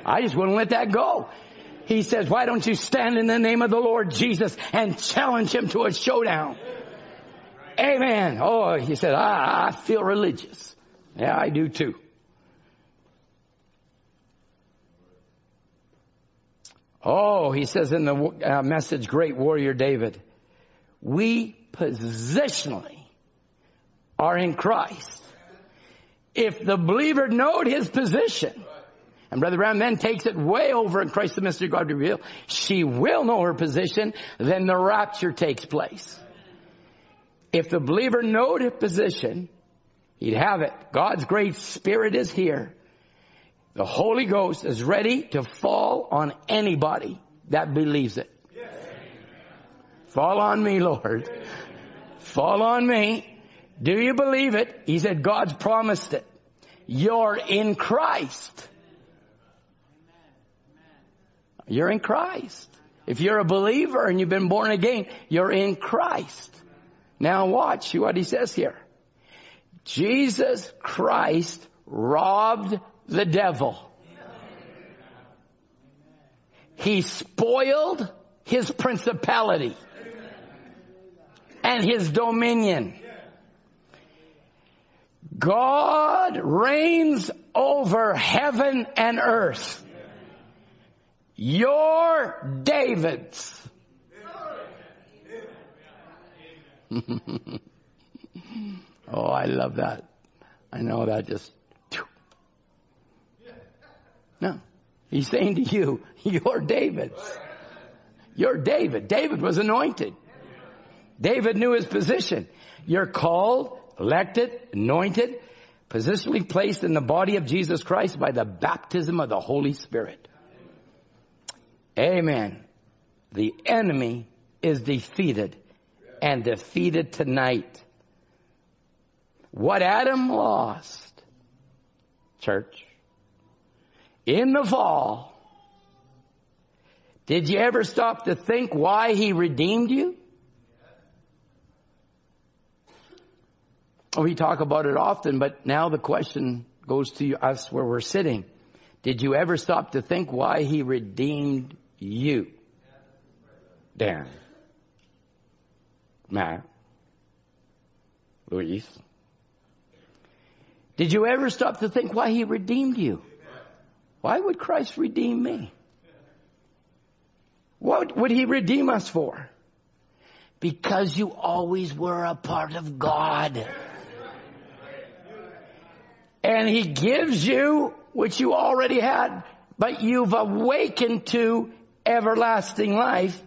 I just wouldn't let that go. He says, why don't you stand in the name of the Lord Jesus and challenge him to a showdown? Amen. Oh, he said, ah, I feel religious. Yeah, I do too. Oh, he says in the uh, message, great warrior David, we positionally are in Christ. If the believer knowed his position, and Brother Branham then takes it way over in Christ the mystery God revealed, she will know her position, then the rapture takes place. If the believer knowed his position, he'd have it. God's great spirit is here. The Holy Ghost is ready to fall on anybody that believes it. Fall on me, Lord. Fall on me. Do you believe it? He said, God's promised it. You're in Christ. You're in Christ. If you're a believer and you've been born again, you're in Christ. Now watch what he says here. Jesus Christ robbed the devil. He spoiled his principality and his dominion. God reigns over heaven and earth. You're David's. *laughs* oh, I love that. I know that just. No. He's saying to you, *laughs* you're David's. You're David. David was anointed. David knew his position. You're called, elected, anointed, positionally placed in the body of Jesus Christ by the baptism of the Holy Spirit. Amen. The enemy is defeated and defeated tonight. What Adam lost, church, in the fall, did you ever stop to think why he redeemed you? We talk about it often, but now the question goes to us where we're sitting. Did you ever stop to think why he redeemed you? Dan. Matt. Luis. Did you ever stop to think why he redeemed you? Why would Christ redeem me? What would he redeem us for? Because you always were a part of God. And he gives you, which you already had, but you've awakened to everlasting life.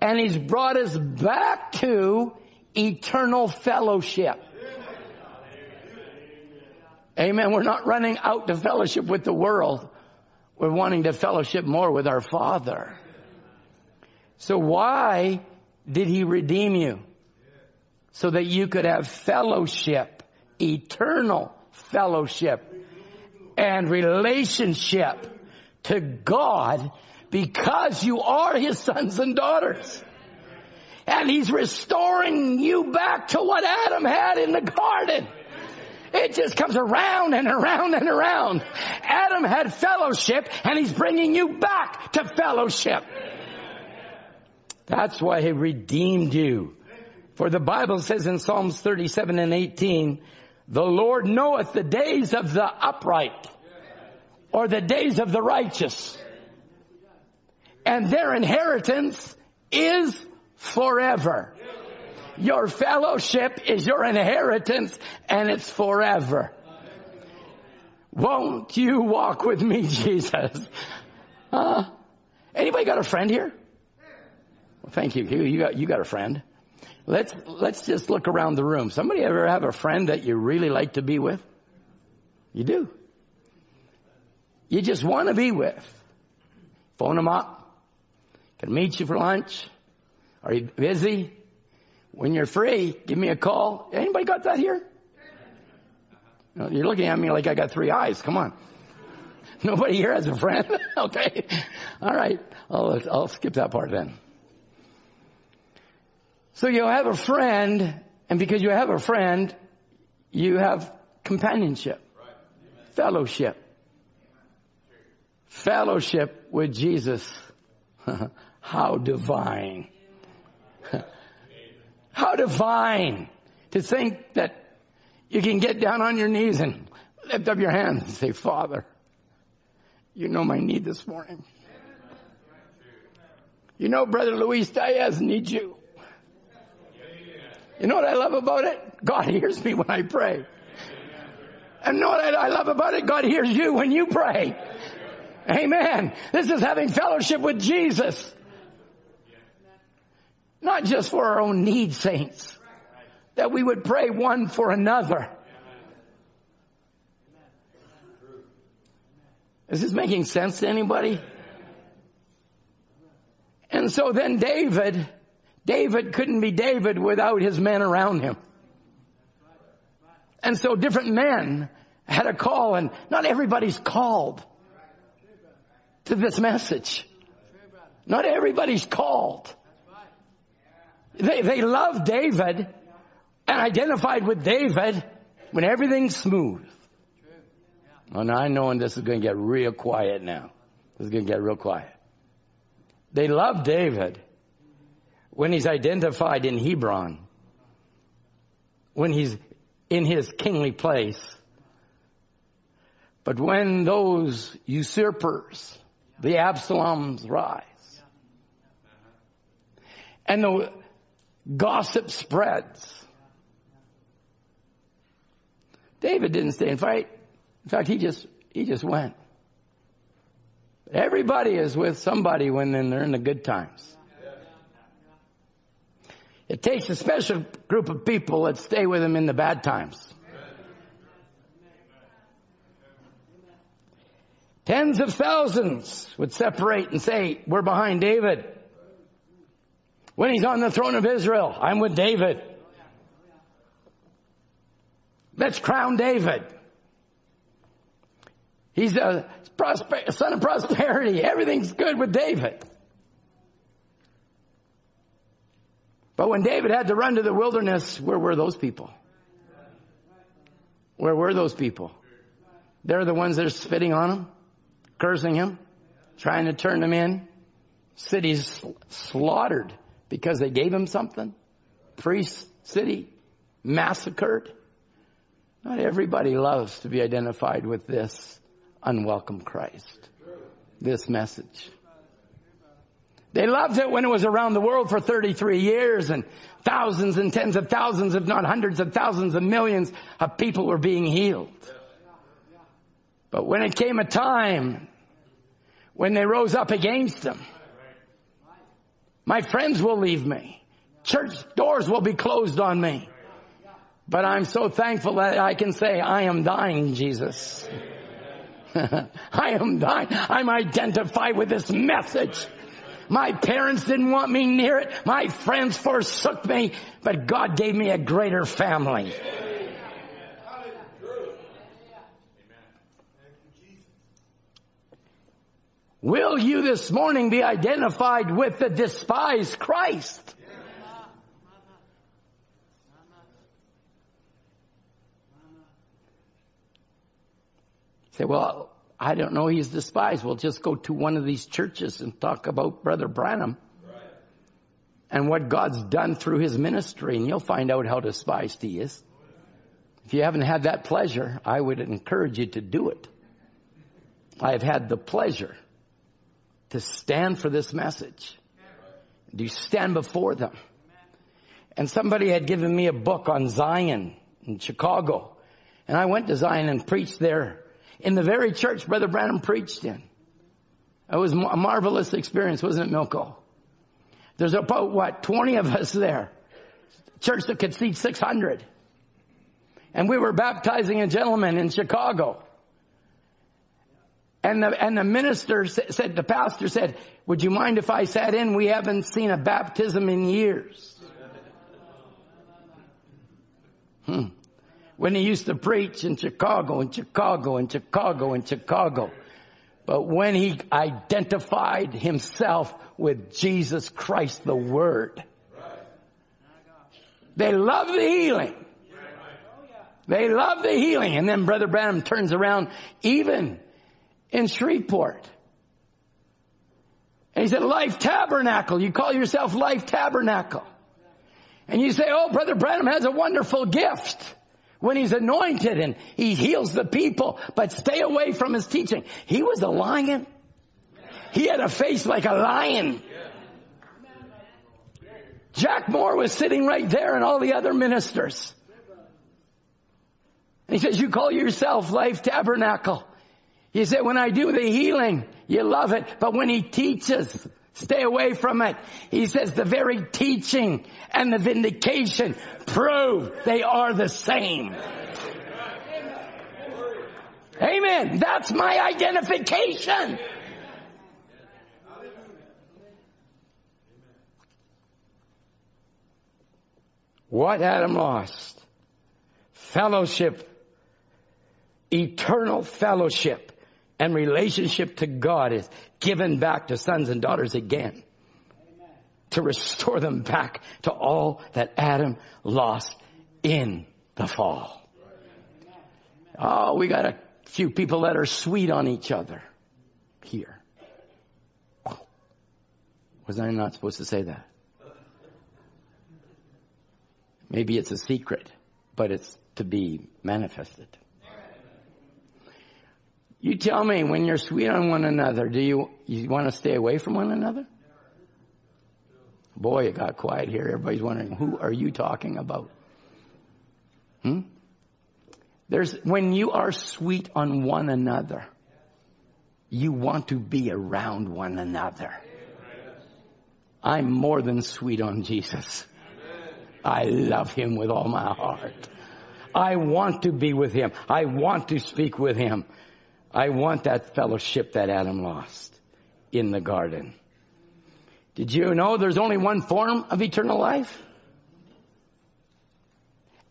And he's brought us back to eternal fellowship. Amen. We're not running out to fellowship with the world. We're wanting to fellowship more with our Father. So why did he redeem you? So that you could have fellowship, eternal fellowship and relationship to God because you are his sons and daughters. And he's restoring you back to what Adam had in the garden. It just comes around and around and around. Adam had fellowship and he's bringing you back to fellowship. That's why he redeemed you. For the Bible says in Psalms 37 and 18, the Lord knoweth the days of the upright or the days of the righteous. And their inheritance is forever. Your fellowship is your inheritance and it's forever. Won't you walk with me, *laughs* Jesus? Anybody got a friend here? Well, thank you. You got, you got a friend. Let's, let's just look around the room. Somebody ever have a friend that you really like to be with? You do. You just want to be with. Phone them up. Can meet you for lunch. Are you busy? When you're free, give me a call. Anybody got that here? No, you're looking at me like I got three eyes. Come on. *laughs* Nobody here has a friend? *laughs* okay. All right. I'll, I'll skip that part then. So you have a friend, and because you have a friend, you have companionship, fellowship, fellowship with Jesus. *laughs* How divine. *laughs* How divine to think that you can get down on your knees and lift up your hands and say, Father, you know my need this morning. You know Brother Luis Diaz needs you. You know what I love about it? God hears me when I pray. And know what I love about it? God hears you when you pray. Amen. This is having fellowship with Jesus. Not just for our own needs, saints. That we would pray one for another. Is this making sense to anybody? And so then David, David couldn't be David without his men around him. And so different men had a call and not everybody's called to this message. Not everybody's called. They, they love David and identified with David when everything's smooth. Oh, and I know and this is going to get real quiet now. This is going to get real quiet. They love David when he's identified in Hebron, when he's in his kingly place. But when those usurpers, the Absaloms rise, and the gossip spreads, David didn't stay and fight. In fact, he just, he just went. Everybody is with somebody when they're in the good times. It takes a special group of people that stay with him in the bad times. Tens of thousands would separate and say, we're behind David. When he's on the throne of Israel, I'm with David. Let's crown David. He's a son of prosperity. Everything's good with David. But when David had to run to the wilderness, where were those people? Where were those people? They're the ones that are spitting on him, cursing him, trying to turn him in. Cities slaughtered because they gave him something. Priest city massacred. Not everybody loves to be identified with this unwelcome Christ. This message. They loved it when it was around the world for 33 years and thousands and tens of thousands, if not hundreds of thousands of millions of people were being healed. But when it came a time when they rose up against them, my friends will leave me. Church doors will be closed on me. But I'm so thankful that I can say, I am dying, Jesus. *laughs* I am dying. I'm identified with this message. My parents didn't want me near it. My friends forsook me, but God gave me a greater family. Will you this morning be identified with the despised Christ? Say, well, I don't know he's despised. We'll just go to one of these churches and talk about Brother Branham right. and what God's done through his ministry, and you'll find out how despised he is. If you haven't had that pleasure, I would encourage you to do it. I have had the pleasure to stand for this message. Do you stand before them? And somebody had given me a book on Zion in Chicago. And I went to Zion and preached there in the very church Brother Branham preached in. It was a marvelous experience, wasn't it, Milko? There's about, what, 20 of us there. church that could seat 600. And we were baptizing a gentleman in Chicago. And the, and the minister said, the pastor said, would you mind if I sat in? We haven't seen a baptism in years. Hmm. When he used to preach in Chicago, in Chicago, in Chicago, in Chicago. But when he identified himself with Jesus Christ, the Word, they love the healing. They love the healing. And then Brother Branham turns around even in Shreveport. And he said, Life Tabernacle. You call yourself Life Tabernacle. And you say, oh, Brother Branham has a wonderful gift when he's anointed and he heals the people, but stay away from his teaching. He was a lion. He had a face like a lion. Jack Moore was sitting right there and all the other ministers. He says, you call yourself Life Tabernacle. He said, when I do the healing, you love it. But when he teaches, stay away from it. He says the very teaching and the vindication prove they are the same. Amen. That's my identification. What Adam lost? Fellowship. Eternal fellowship and relationship to God is given back to sons and daughters again. To restore them back to all that Adam lost in the fall. Oh, we got a few people that are sweet on each other here. Was I not supposed to say that? Maybe it's a secret, but it's to be manifested. You tell me when you're sweet on one another, do you, you want to stay away from one another? Boy, it got quiet here. Everybody's wondering, who are you talking about? Hmm? There's, when you are sweet on one another, you want to be around one another. I'm more than sweet on Jesus. I love him with all my heart. I want to be with him. I want to speak with him. I want that fellowship that Adam lost in the garden. Did you know there's only one form of eternal life?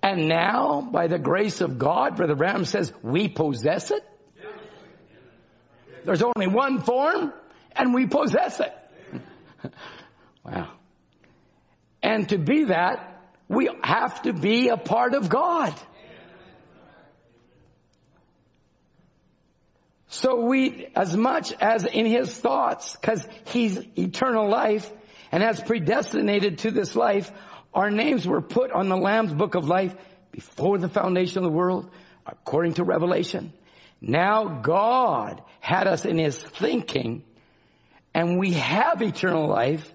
And now, by the grace of God, Brother Branham says, we possess it. There's only one form, and we possess it. *laughs* wow. And to be that, we have to be a part of God. So we, as much as in his thoughts, cause he's eternal life and has predestinated to this life, our names were put on the Lamb's book of life before the foundation of the world, according to Revelation. Now God had us in his thinking and we have eternal life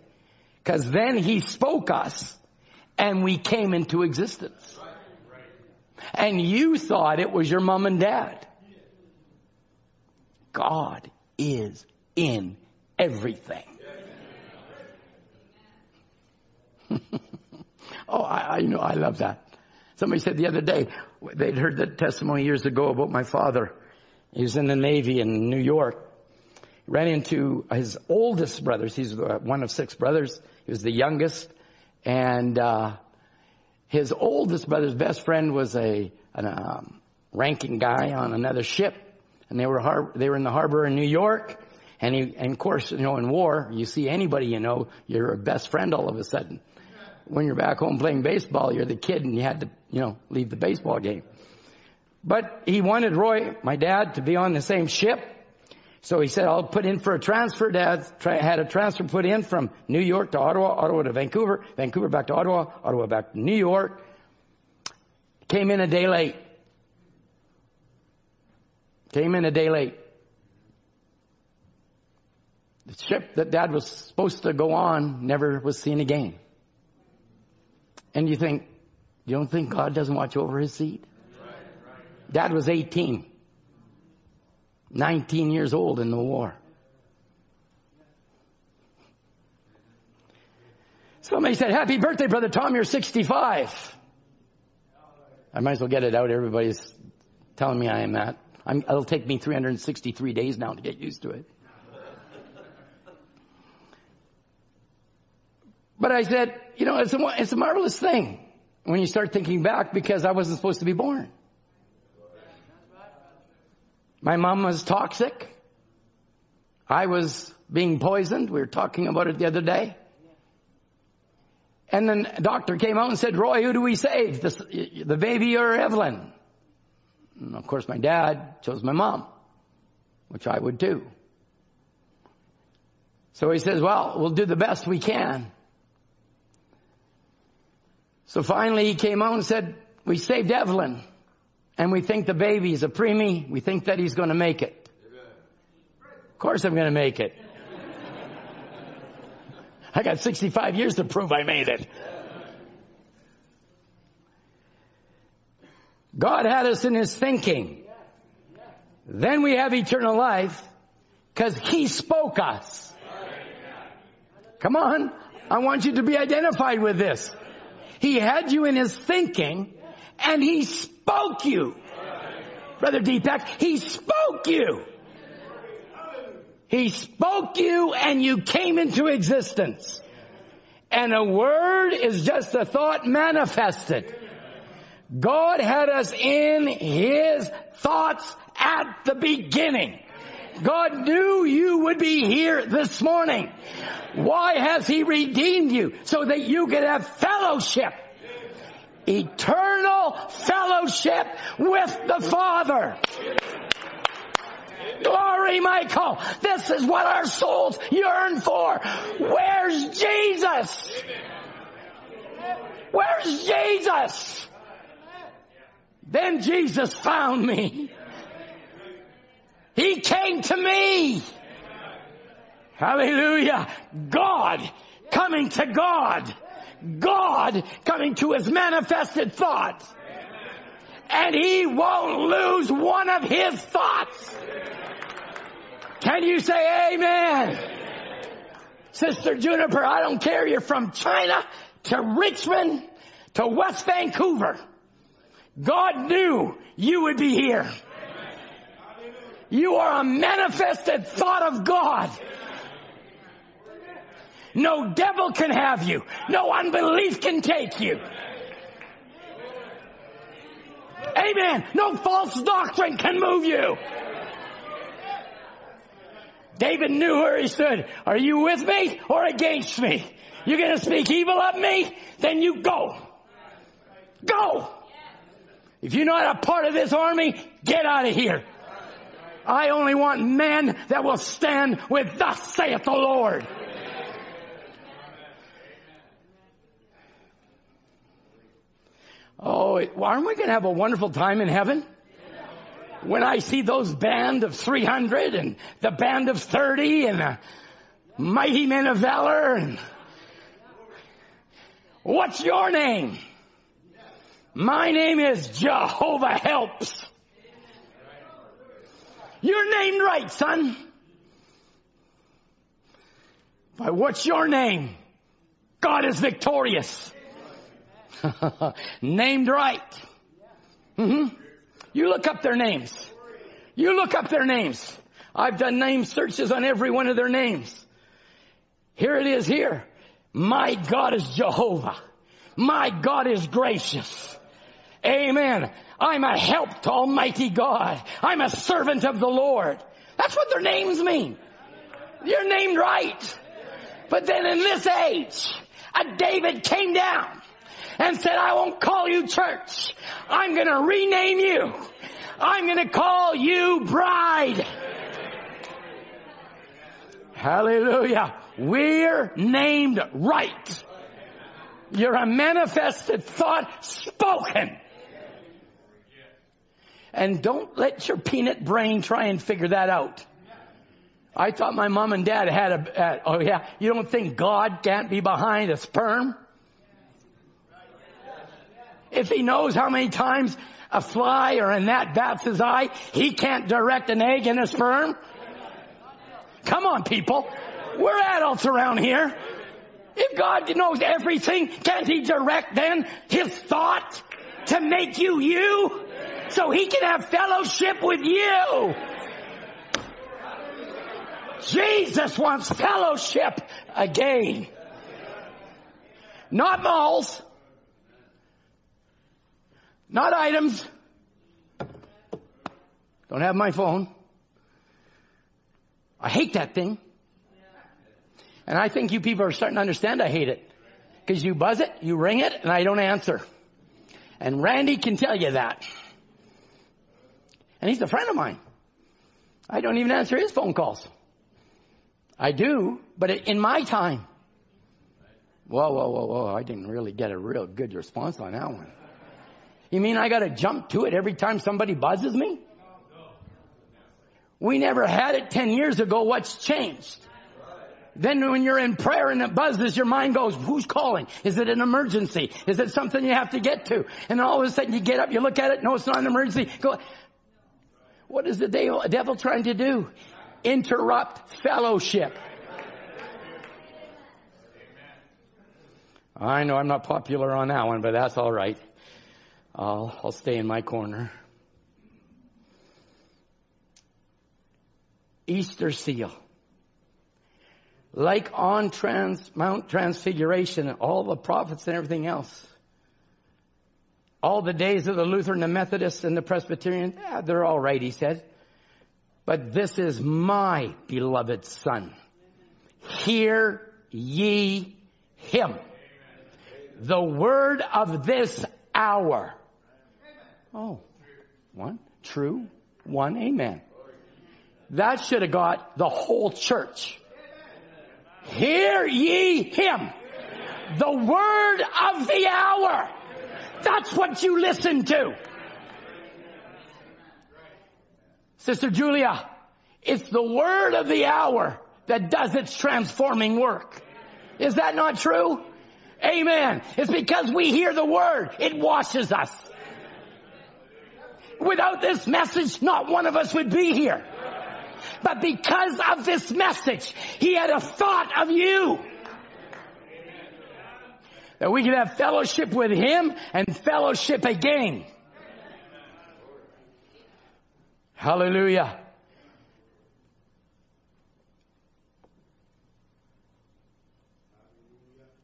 because then he spoke us and we came into existence. And you thought it was your mom and dad. God is in everything. *laughs* oh, I, I know, I love that. Somebody said the other day, they'd heard that testimony years ago about my father. He was in the Navy in New York. Ran into his oldest brothers. He's one of six brothers. He was the youngest. And, uh, his oldest brother's best friend was a, an, um, ranking guy on another ship and they were har- they were in the harbor in New York. And, he, and of course, you know, in war, you see anybody you know, you're a best friend all of a sudden. When you're back home playing baseball, you're the kid and you had to, you know, leave the baseball game. But he wanted Roy, my dad, to be on the same ship. So he said, I'll put in for a transfer. Dad had a transfer put in from New York to Ottawa, Ottawa to Vancouver, Vancouver back to Ottawa, Ottawa back to New York. Came in a day late. Came in a day late. The ship that dad was supposed to go on never was seen again. And you think, you don't think God doesn't watch over his seed? Dad was 18. 19 years old in the war. Somebody said, happy birthday, brother Tom, you're 65. I might as well get it out. Everybody's telling me I am that. I'm, it'll take me 363 days now to get used to it. But I said, you know, it's a, it's a marvelous thing when you start thinking back because I wasn't supposed to be born. My mom was toxic. I was being poisoned. We were talking about it the other day. And then the doctor came out and said, Roy, who do we save? The, the baby or Evelyn? And of course my dad chose my mom, which I would too. So he says, well, we'll do the best we can. So finally he came out and said, we saved Evelyn and we think the baby is a preemie. We think that he's going to make it. Of course I'm going to make it. I got 65 years to prove I made it. God had us in his thinking. Then we have eternal life because he spoke us. Come on. I want you to be identified with this. He had you in his thinking and he spoke you. Brother Deepak, he spoke you. He spoke you and you came into existence. And a word is just a thought manifested. God had us in His thoughts at the beginning. God knew you would be here this morning. Why has He redeemed you? So that you could have fellowship. Eternal fellowship with the Father. Glory, Michael. This is what our souls yearn for. Where's Jesus? Where's Jesus? Then Jesus found me. He came to me. Hallelujah. God coming to God. God coming to his manifested thought. And he won't lose one of his thoughts. Can you say amen? Sister Juniper, I don't care. You're from China to Richmond to West Vancouver. God knew you would be here. You are a manifested thought of God. No devil can have you. No unbelief can take you. Amen. No false doctrine can move you. David knew where he stood. Are you with me or against me? You're going to speak evil of me? Then you go. Go. If you're not a part of this army, get out of here. I only want men that will stand with thus saith the Lord. Oh, aren't we going to have a wonderful time in heaven? When I see those band of 300 and the band of 30 and the mighty men of valor and what's your name? My name is Jehovah Helps. You're named right, son. But what's your name? God is victorious. *laughs* named right. Mm-hmm. You look up their names. You look up their names. I've done name searches on every one of their names. Here it is here. My God is Jehovah. My God is gracious. Amen. I'm a help to Almighty God. I'm a servant of the Lord. That's what their names mean. You're named right. But then in this age, a David came down and said, I won't call you church. I'm going to rename you. I'm going to call you bride. Hallelujah. We're named right. You're a manifested thought spoken. And don't let your peanut brain try and figure that out. I thought my mom and dad had a, oh yeah, you don't think God can't be behind a sperm? If he knows how many times a fly or a gnat bats his eye, he can't direct an egg in a sperm? Come on people. We're adults around here. If God knows everything, can't He direct then His thought to make you you? So He can have fellowship with you. Jesus wants fellowship again. Not malls. Not items. Don't have my phone. I hate that thing. And I think you people are starting to understand I hate it. Cause you buzz it, you ring it, and I don't answer. And Randy can tell you that. And he's a friend of mine. I don't even answer his phone calls. I do, but in my time. Whoa, whoa, whoa, whoa. I didn't really get a real good response on that one. You mean I gotta jump to it every time somebody buzzes me? We never had it 10 years ago. What's changed? Then when you're in prayer and it buzzes, your mind goes, who's calling? Is it an emergency? Is it something you have to get to? And all of a sudden you get up, you look at it, no, it's not an emergency. Go, what is the devil trying to do? Interrupt fellowship. I know I'm not popular on that one, but that's all right. I'll, I'll stay in my corner. Easter seal. Like on trans, Mount Transfiguration, all the prophets and everything else. All the days of the Lutheran, the Methodist, and the Presbyterian, yeah, they're all right, he said. But this is my beloved son. Hear ye him. The word of this hour. Oh, one, true, one, amen. That should have got the whole church. Hear ye him. The word of the hour. That's what you listen to. Sister Julia, it's the word of the hour that does its transforming work. Is that not true? Amen. It's because we hear the word. It washes us. Without this message, not one of us would be here. But because of this message, he had a thought of you. That we can have fellowship with him and fellowship again. Hallelujah.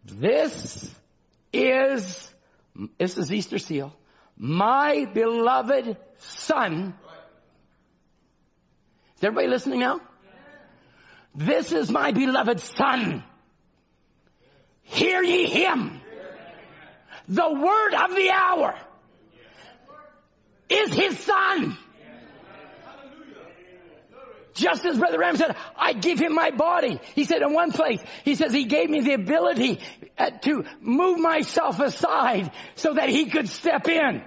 This is, this is Easter seal. My beloved son is everybody listening now? This is my beloved son. Hear ye him. The word of the hour is his son. Just as Brother Ram said, I give him my body. He said in one place, he says he gave me the ability uh, to move myself aside so that he could step in.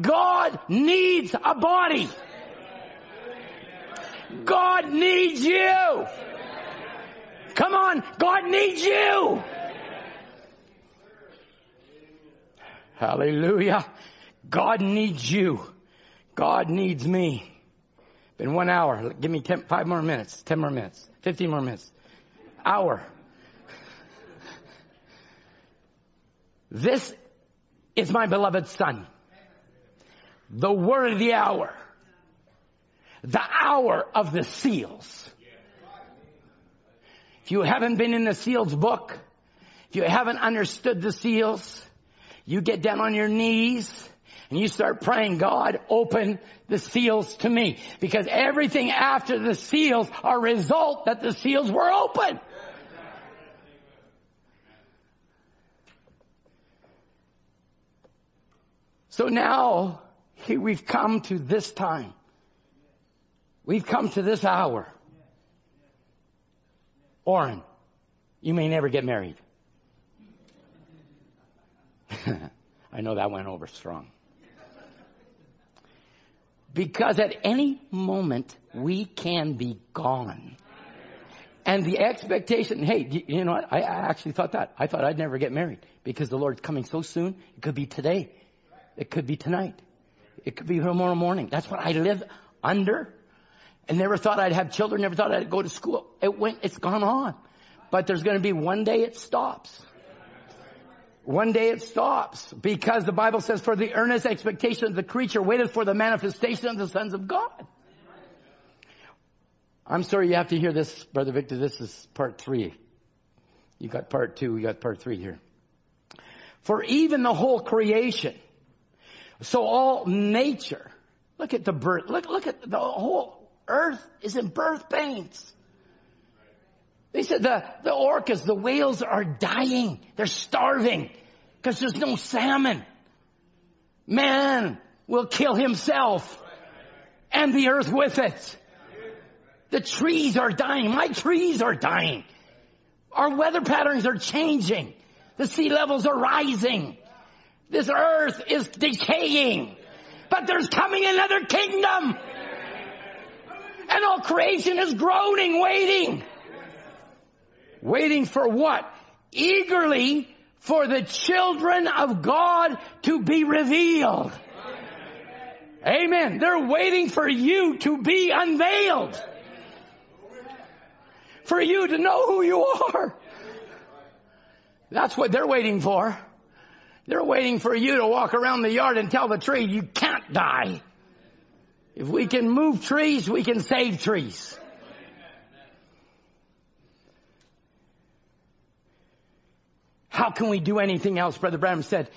God needs a body. God needs you. Come on, God needs you. Hallelujah. God needs you. God needs me. Been one hour. Give me ten, five more minutes, ten more minutes, fifteen more minutes. Hour. This is my beloved son. The word of the hour the hour of the seals. If you haven't been in the seals book, if you haven't understood the seals, you get down on your knees and you start praying, God, open the seals to me. Because everything after the seals are result that the seals were open. So now, we've come to this time. We've come to this hour. Orrin, you may never get married. *laughs* I know that went over strong. Because at any moment we can be gone. And the expectation, hey, you know what? I actually thought that. I thought I'd never get married because the Lord's coming so soon. It could be today. It could be tonight. It could be tomorrow morning. That's what I live under. And never thought I'd have children, never thought I'd go to school. It went, it's gone on. but there's going to be one day it stops. One day it stops because the Bible says for the earnest expectation of the creature waited for the manifestation of the sons of God. I'm sorry you have to hear this, Brother Victor. This is part three. You got part two, we got part three here. For even the whole creation, so all nature, look at the birth, look, look at the whole earth is in birth pains. They said the, the orcas, the whales are dying. They're starving because there's no salmon. Man will kill himself and the earth with it. The trees are dying. My trees are dying. Our weather patterns are changing. The sea levels are rising. This earth is decaying. But there's coming another kingdom. And all creation is groaning, waiting. Waiting for what? Eagerly for the children of God to be revealed. Amen. They're waiting for you to be unveiled for you to know who you are. That's what they're waiting for. They're waiting for you to walk around the yard and tell the tree you can't die. If we can move trees, we can save trees. How can we do anything else, Brother Branham said,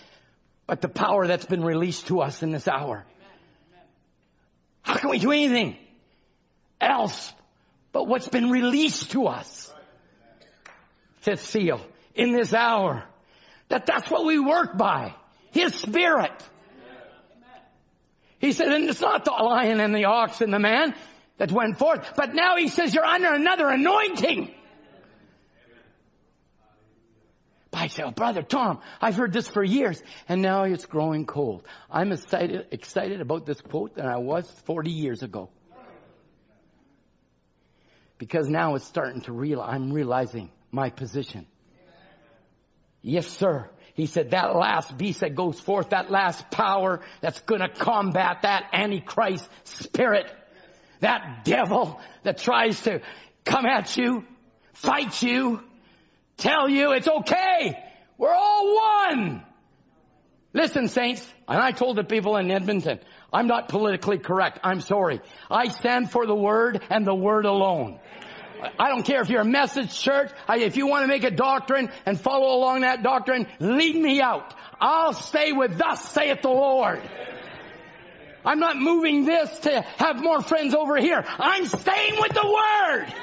but the power that's been released to us in this hour? How can we do anything else but what's been released to us. Fifth seal, in this hour. That that's what we work by. His Spirit. He said, and it's not the lion and the ox and the man that went forth, but now he says you're under another anointing. I say, oh, brother Tom, I've heard this for years, and now it's growing cold. I'm excited, excited about this quote than I was 40 years ago because now it's starting to real, I'm realizing my position. Yes, sir. He said that last beast that goes forth, that last power that's gonna combat that Antichrist spirit, that devil that tries to come at you, fight you, tell you it's okay. We're all one. Listen, saints, and I told the people in Edmonton, I'm not politically correct. I'm sorry. I stand for the word and the word alone. I don't care if you're a message church. if you want to make a doctrine and follow along that doctrine, lead me out. I'll stay with thus saith the Lord. I'm not moving this to have more friends over here. I'm staying with the Word.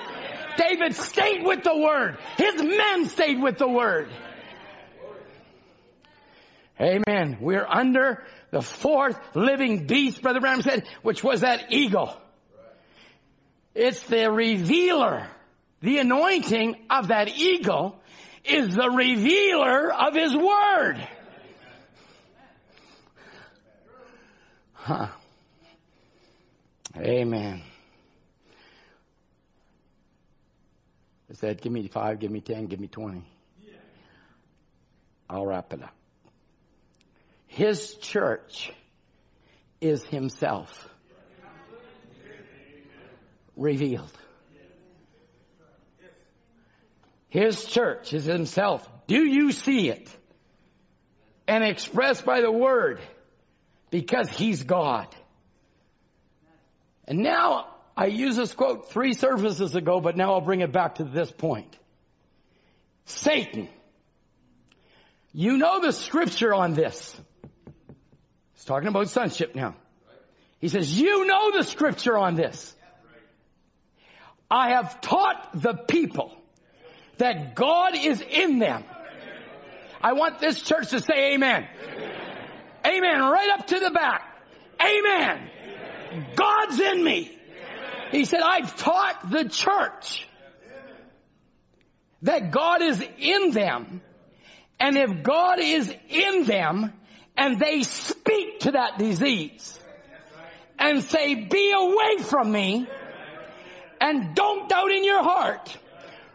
David stayed with the Word. His men stayed with the Word. Amen. We're under the fourth living beast, Brother Branham said, which was that eagle. It's the revealer. The anointing of that eagle is the revealer of his word. Huh. Amen. I said, give me five, give me ten, give me twenty. I'll wrap it up. His church is himself revealed. His church is himself. Do you see it? And expressed by the word because he's God. And now I used this quote three services ago, but now I'll bring it back to this point. Satan. You know the scripture on this. He's talking about sonship now. He says, you know the scripture on this. I have taught the people that God is in them. I want this church to say amen. Amen. Right up to the back. Amen. God's in me. He said, I've taught the church that God is in them. And if God is in them and they speak to that disease and say, be away from me, and don't doubt in your heart,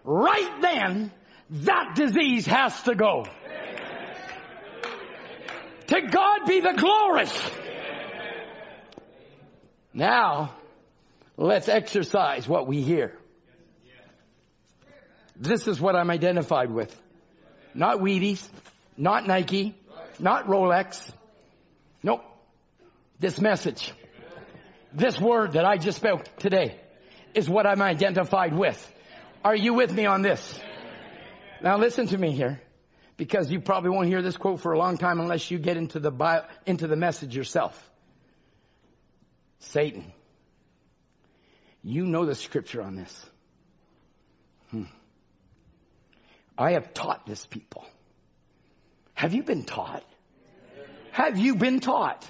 right then, that disease has to go. To God be the glory. Now, let's exercise what we hear. This is what I'm identified with. Not Wheaties, not Nike, not Rolex. Nope. This message, this word that I just spoke today is what I'm identified with. Are you with me on this? Now listen to me here, because you probably won't hear this quote for a long time unless you get into the bio, into the message yourself. Satan, you know the scripture on this. Hmm. I have taught this people. Have you been taught? Have you been taught?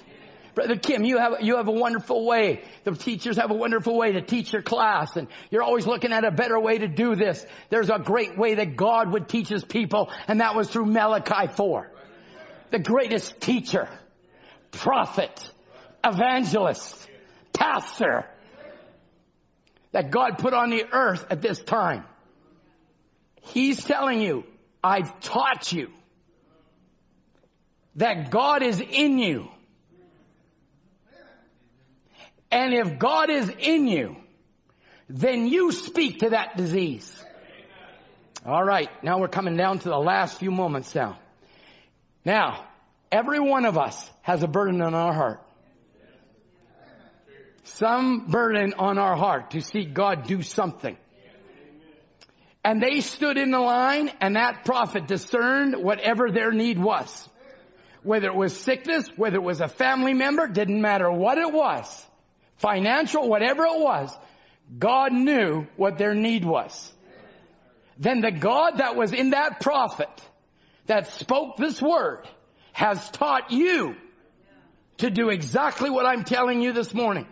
Brother Kim, you have, you have a wonderful way. The teachers have a wonderful way to teach your class and you're always looking at a better way to do this. There's a great way that God would teach his people and that was through Malachi 4. The greatest teacher, prophet, evangelist, pastor that God put on the earth at this time. He's telling you, I've taught you that God is in you. And if God is in you, then you speak to that disease. All right. Now we're coming down to the last few moments now. Now, every one of us has a burden on our heart. Some burden on our heart to see God do something. And they stood in the line and that prophet discerned whatever their need was. Whether it was sickness, whether it was a family member, didn't matter what it was. Financial, whatever it was, God knew what their need was. Then the God that was in that prophet that spoke this word has taught you to do exactly what I'm telling you this morning.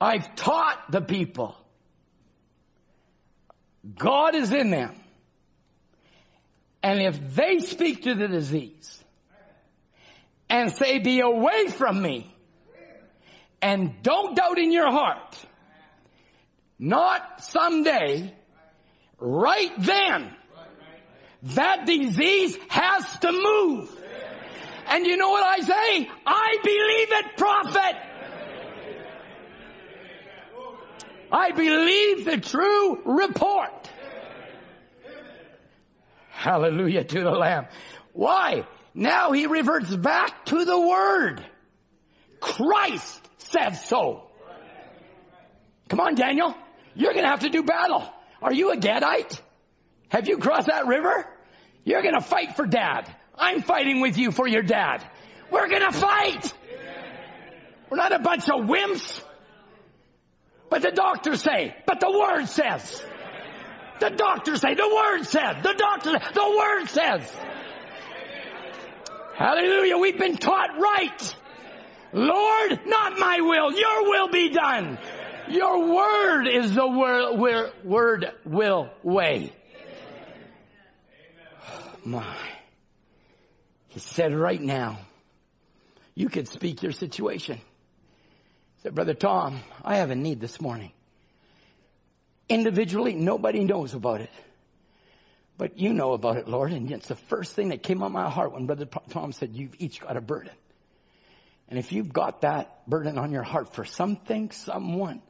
I've taught the people. God is in them. And if they speak to the disease and say, be away from me and don't doubt in your heart, not someday, right then, that disease has to move. And you know what I say? I believe it, prophet. I believe the true report. Hallelujah to the Lamb. Why? Now he reverts back to the Word. Christ said so. Come on, Daniel. You're gonna have to do battle. Are you a Gadite? Have you crossed that river? You're gonna fight for dad. I'm fighting with you for your dad. We're gonna fight. We're not a bunch of wimps. But the doctors say, but the word says. The doctors say, the word said, the doctor, the word says. Hallelujah, we've been taught right. Lord, not my will, your will be done. Your word is the word, word will way. Oh, my. He said right now, you could speak your situation He said, Brother Tom, I have a need this morning. Individually, nobody knows about it. But you know about it, Lord, and it's the first thing that came on my heart when Brother Tom said, you've each got a burden. And if you've got that burden on your heart for something, someone,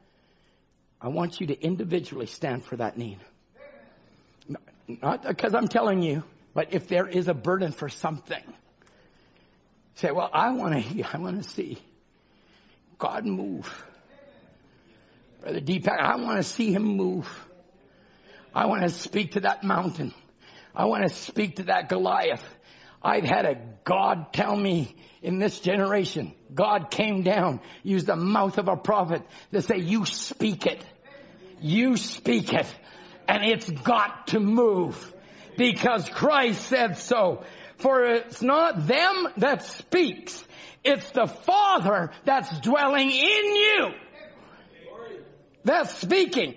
I want you to individually stand for that need. Not because I'm telling you, but if there is a burden for something, say, well, I want to, I want to see. God move. Brother Deepak, I want to see him move. I want to speak to that mountain. I want to speak to that Goliath. I've had a God tell me in this generation, God came down, used the mouth of a prophet to say, you speak it. You speak it. And it's got to move. Because Christ said so. For it's not them that speaks, it's the Father that's dwelling in you. That's speaking.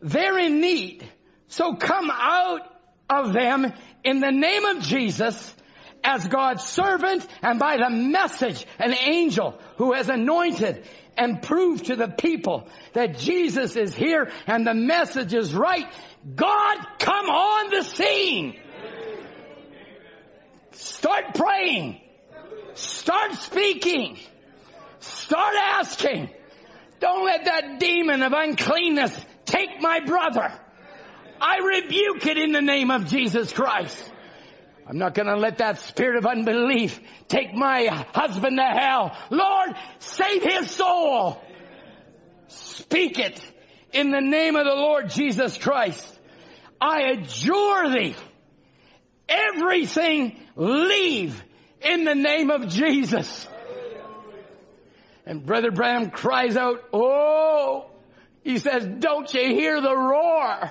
They're in need. So come out of them in the name of Jesus as God's servant and by the message, an angel who has anointed and proved to the people that Jesus is here and the message is right. God come on the scene. Start praying. Start speaking. Start asking. Don't let that demon of uncleanness take my brother. I rebuke it in the name of Jesus Christ. I'm not going to let that spirit of unbelief take my husband to hell. Lord, save his soul. Speak it in the name of the Lord Jesus Christ. I adjure thee. Everything leave in the name of Jesus. And Brother Branham cries out, Oh, he says, don't you hear the roar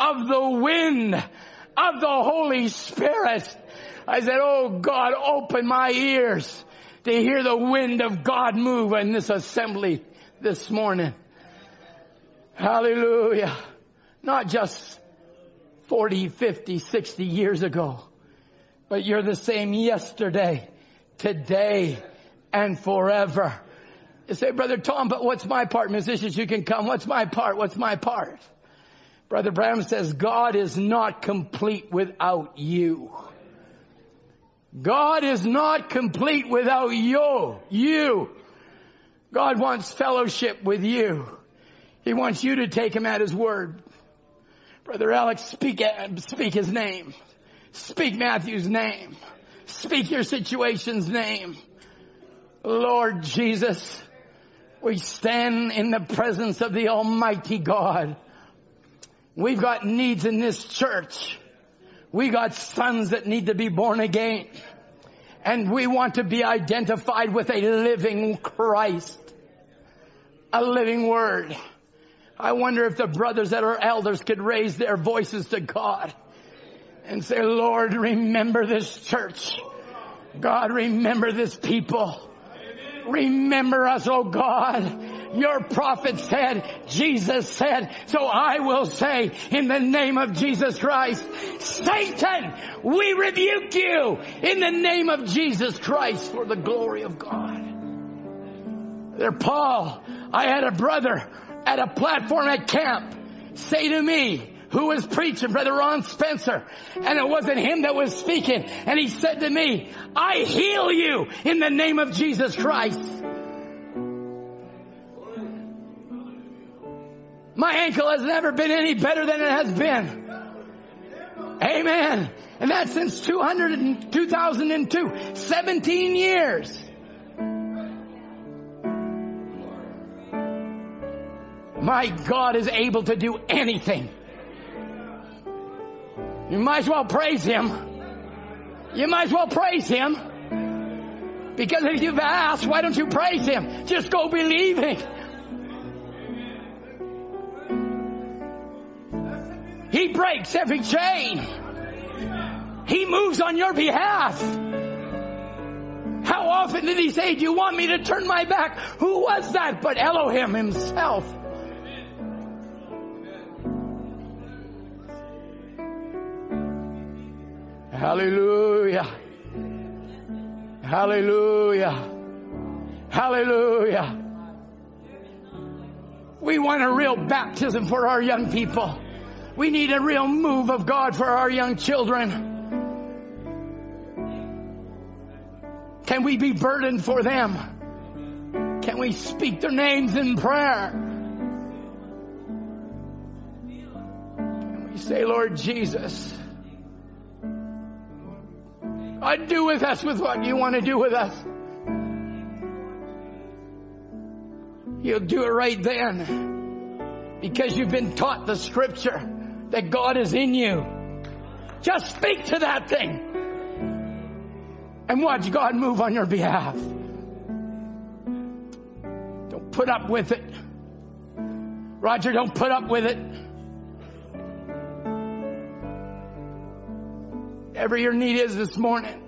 of the wind of the Holy Spirit? I said, Oh God, open my ears to hear the wind of God move in this assembly this morning. Hallelujah. Not just 40, 50, 60 years ago, but you're the same yesterday, today, and forever. You say, Brother Tom, but what's my part? Musicians, you can come. What's my part? What's my part? Brother Branham says, God is not complete without you. God is not complete without you. You. God wants fellowship with you. He wants you to take him at his word. Brother Alex, speak, speak his name. Speak Matthew's name. Speak your situation's name. Lord Jesus, we stand in the presence of the Almighty God. We've got needs in this church. We got sons that need to be born again. And we want to be identified with a living Christ. A living word. I wonder if the brothers that are elders could raise their voices to God and say, Lord, remember this church. God, remember this people. Remember us, oh God. Your prophet said, Jesus said, so I will say in the name of Jesus Christ, Satan, we rebuke you in the name of Jesus Christ for the glory of God. There, Paul, I had a brother at a platform at camp say to me, who was preaching, Brother Ron Spencer, and it wasn't him that was speaking, and he said to me, I heal you in the name of Jesus Christ. My ankle has never been any better than it has been. Amen. And that's since 200 and 2002. 17 years. My God is able to do anything. You might as well praise Him. You might as well praise Him. Because if you've asked, why don't you praise Him? Just go believing. He breaks every chain. He moves on your behalf. How often did he say, do you want me to turn my back? Who was that but Elohim himself? Hallelujah. Hallelujah. Hallelujah. We want a real baptism for our young people. We need a real move of God for our young children. Can we be burdened for them? Can we speak their names in prayer? Can we say, Lord Jesus, God, do with us with what you want to do with us. You'll do it right then because you've been taught the scripture that God is in you. Just speak to that thing and watch God move on your behalf. Don't put up with it. Roger, don't put up with it. Whatever your need is this morning,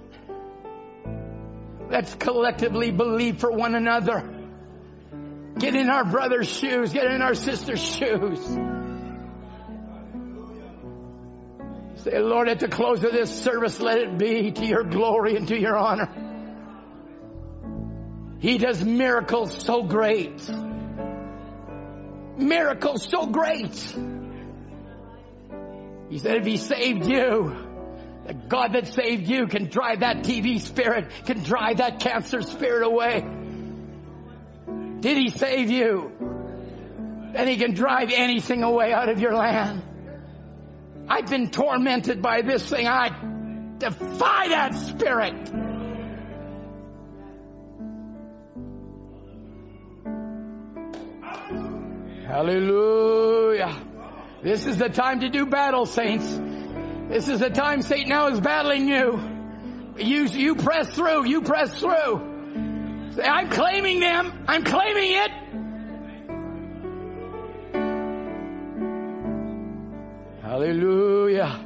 let's collectively believe for one another. Get in our brother's shoes, get in our sister's shoes. Say, Lord, at the close of this service, let it be to your glory and to your honor. He does miracles so great. Miracles so great. He said if he saved you, the God that saved you can drive that TV spirit, can drive that cancer spirit away. Did he save you? Then he can drive anything away out of your land. I've been tormented by this thing. I defy that spirit. Hallelujah. This is the time to do battle, saints. This is the time Satan now is battling you. You, you press through. You press through. Say, I'm claiming them. I'm claiming it. Hallelujah.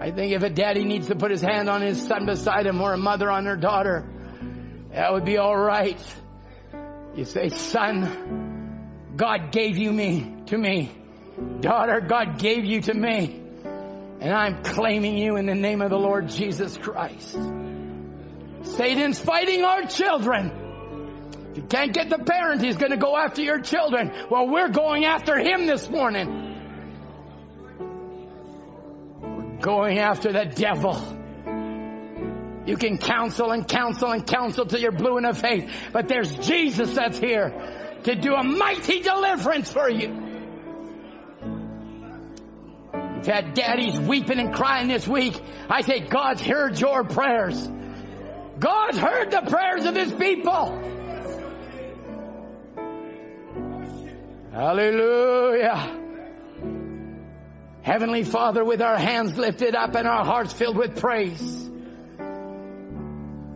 I think if a daddy needs to put his hand on his son beside him or a mother on her daughter, that would be all right. You say, son, God gave you me to me. Daughter, God gave you to me. And I'm claiming you in the name of the Lord Jesus Christ. Satan's fighting our children. If you can't get the parent, he's going to go after your children. Well, we're going after him this morning. We're going after the devil. You can counsel and counsel and counsel till you're blue in the face, but there's Jesus that's here to do a mighty deliverance for you. You've had daddies weeping and crying this week. I say God's heard your prayers. God's heard the prayers of His people. Hallelujah. Heavenly Father, with our hands lifted up and our hearts filled with praise,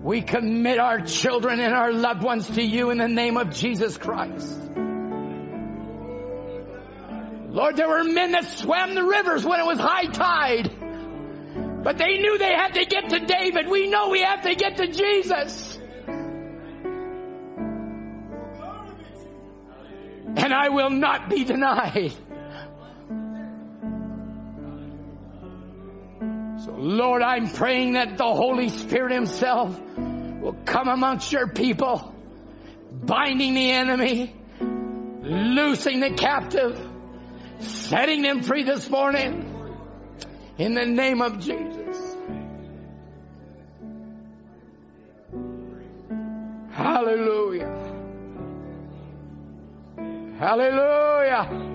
we commit our children and our loved ones to you in the name of Jesus Christ. Lord, there were men that swam the rivers when it was high tide, but they knew they had to get to David. We know we have to get to Jesus. And I will not be denied. So Lord, I'm praying that the Holy Spirit himself will come amongst your people, binding the enemy, loosing the captive, setting them free this morning in the name of Jesus. Hallelujah. Hallelujah.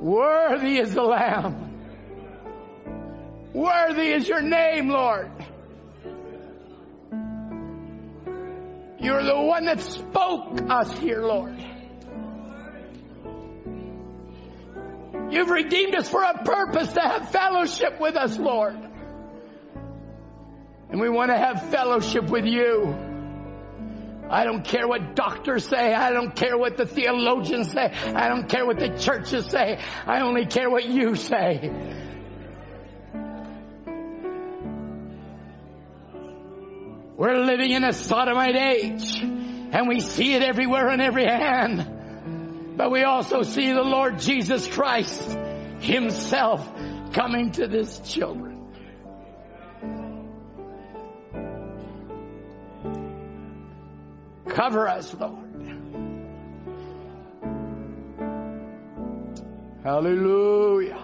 Worthy is the Lamb. Worthy is your name, Lord. You're the one that spoke us here, Lord. You've redeemed us for a purpose to have fellowship with us, Lord. And we want to have fellowship with you. I don't care what doctors say. I don't care what the theologians say. I don't care what the churches say. I only care what you say. We're living in a sodomite age and we see it everywhere on every hand. But we also see the Lord Jesus Christ himself coming to this children. Cover us, Lord. Hallelujah.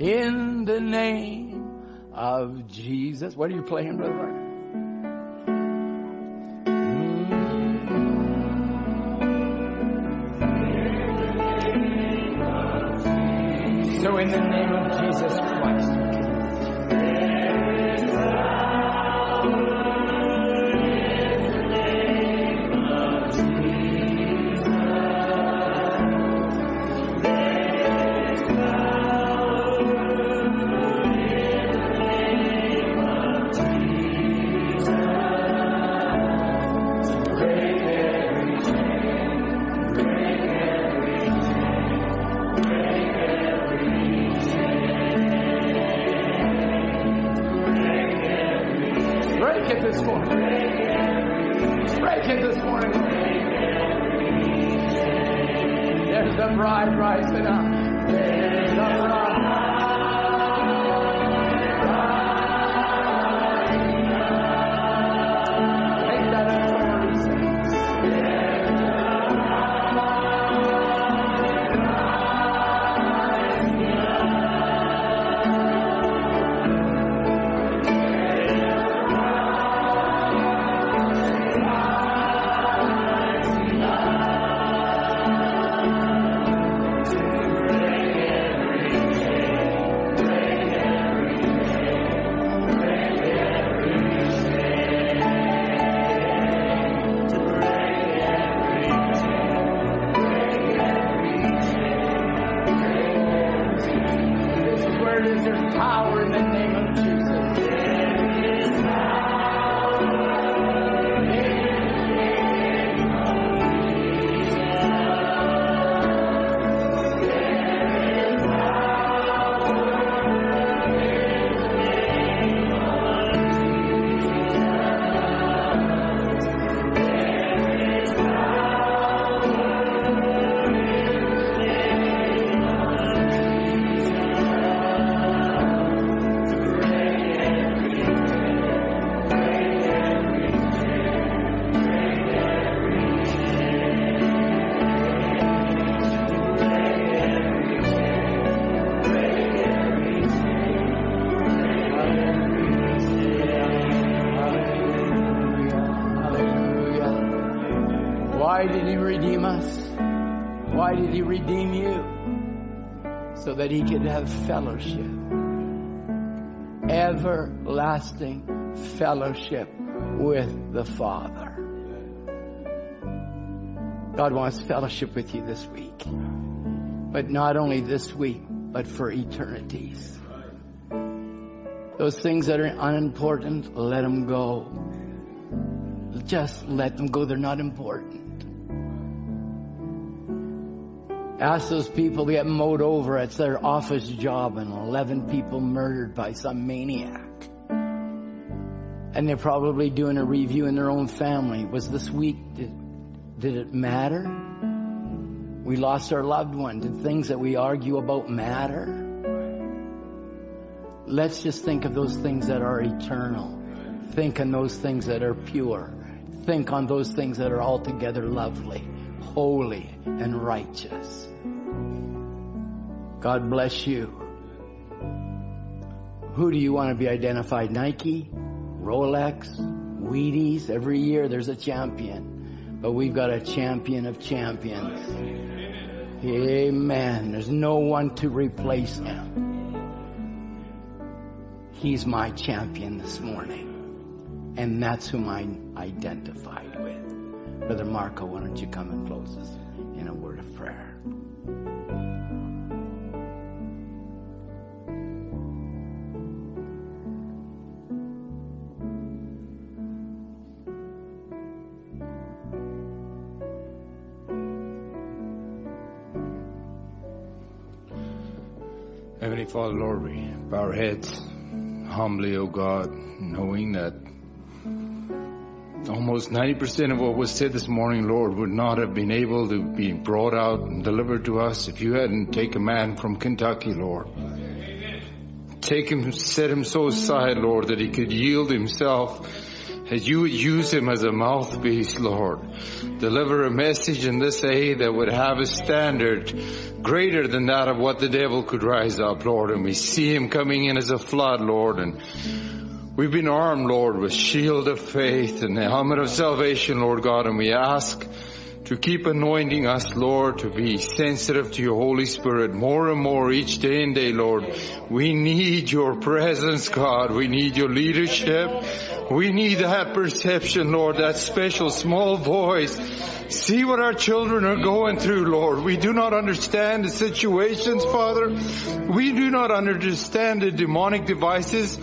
In the name of Jesus. What are you playing, brother? So in the name of Jesus Christ. Bride have fellowship. Everlasting fellowship with the Father. God wants fellowship with you this week. But not only this week, but for eternities. Those things that are unimportant, let them go. Just let them go. They're not important. Ask those people to get mowed over. It's their office job and 11 people murdered by some maniac. And they're probably doing a review in their own family. Was this week, did, did it matter? We lost our loved one. Did things that we argue about matter? Let's just think of those things that are eternal. Think on those things that are pure. Think on those things that are altogether lovely, holy, and righteous. God bless you. Who do you want to be identified? Nike? Rolex? Wheaties? Every year there's a champion. But we've got a champion of champions. Amen. There's no one to replace him. He's my champion this morning. And that's whom I identified with. Brother Marco, why don't you come and close us in a word of prayer? Heavenly Father, Lord, we bow our heads humbly, O God, knowing that almost 90% of what was said this morning, Lord, would not have been able to be brought out and delivered to us if you hadn't taken a man from Kentucky, Lord. Take him, set him so aside, Lord, that he could yield himself as you would use him as a mouthpiece, Lord. Deliver a message in this age that would have a standard greater than that of what the devil could rise up, Lord. And we see him coming in as a flood, Lord. And we've been armed, Lord, with shield of faith and the helmet of salvation, Lord God. And we ask to keep anointing us, Lord, to be sensitive to your Holy Spirit more and more each day and day, Lord. We need your presence, God. We need your leadership. We need that perception, Lord, that special small voice. See what our children are going through, Lord. We do not understand the situations, Father. We do not understand the demonic devices,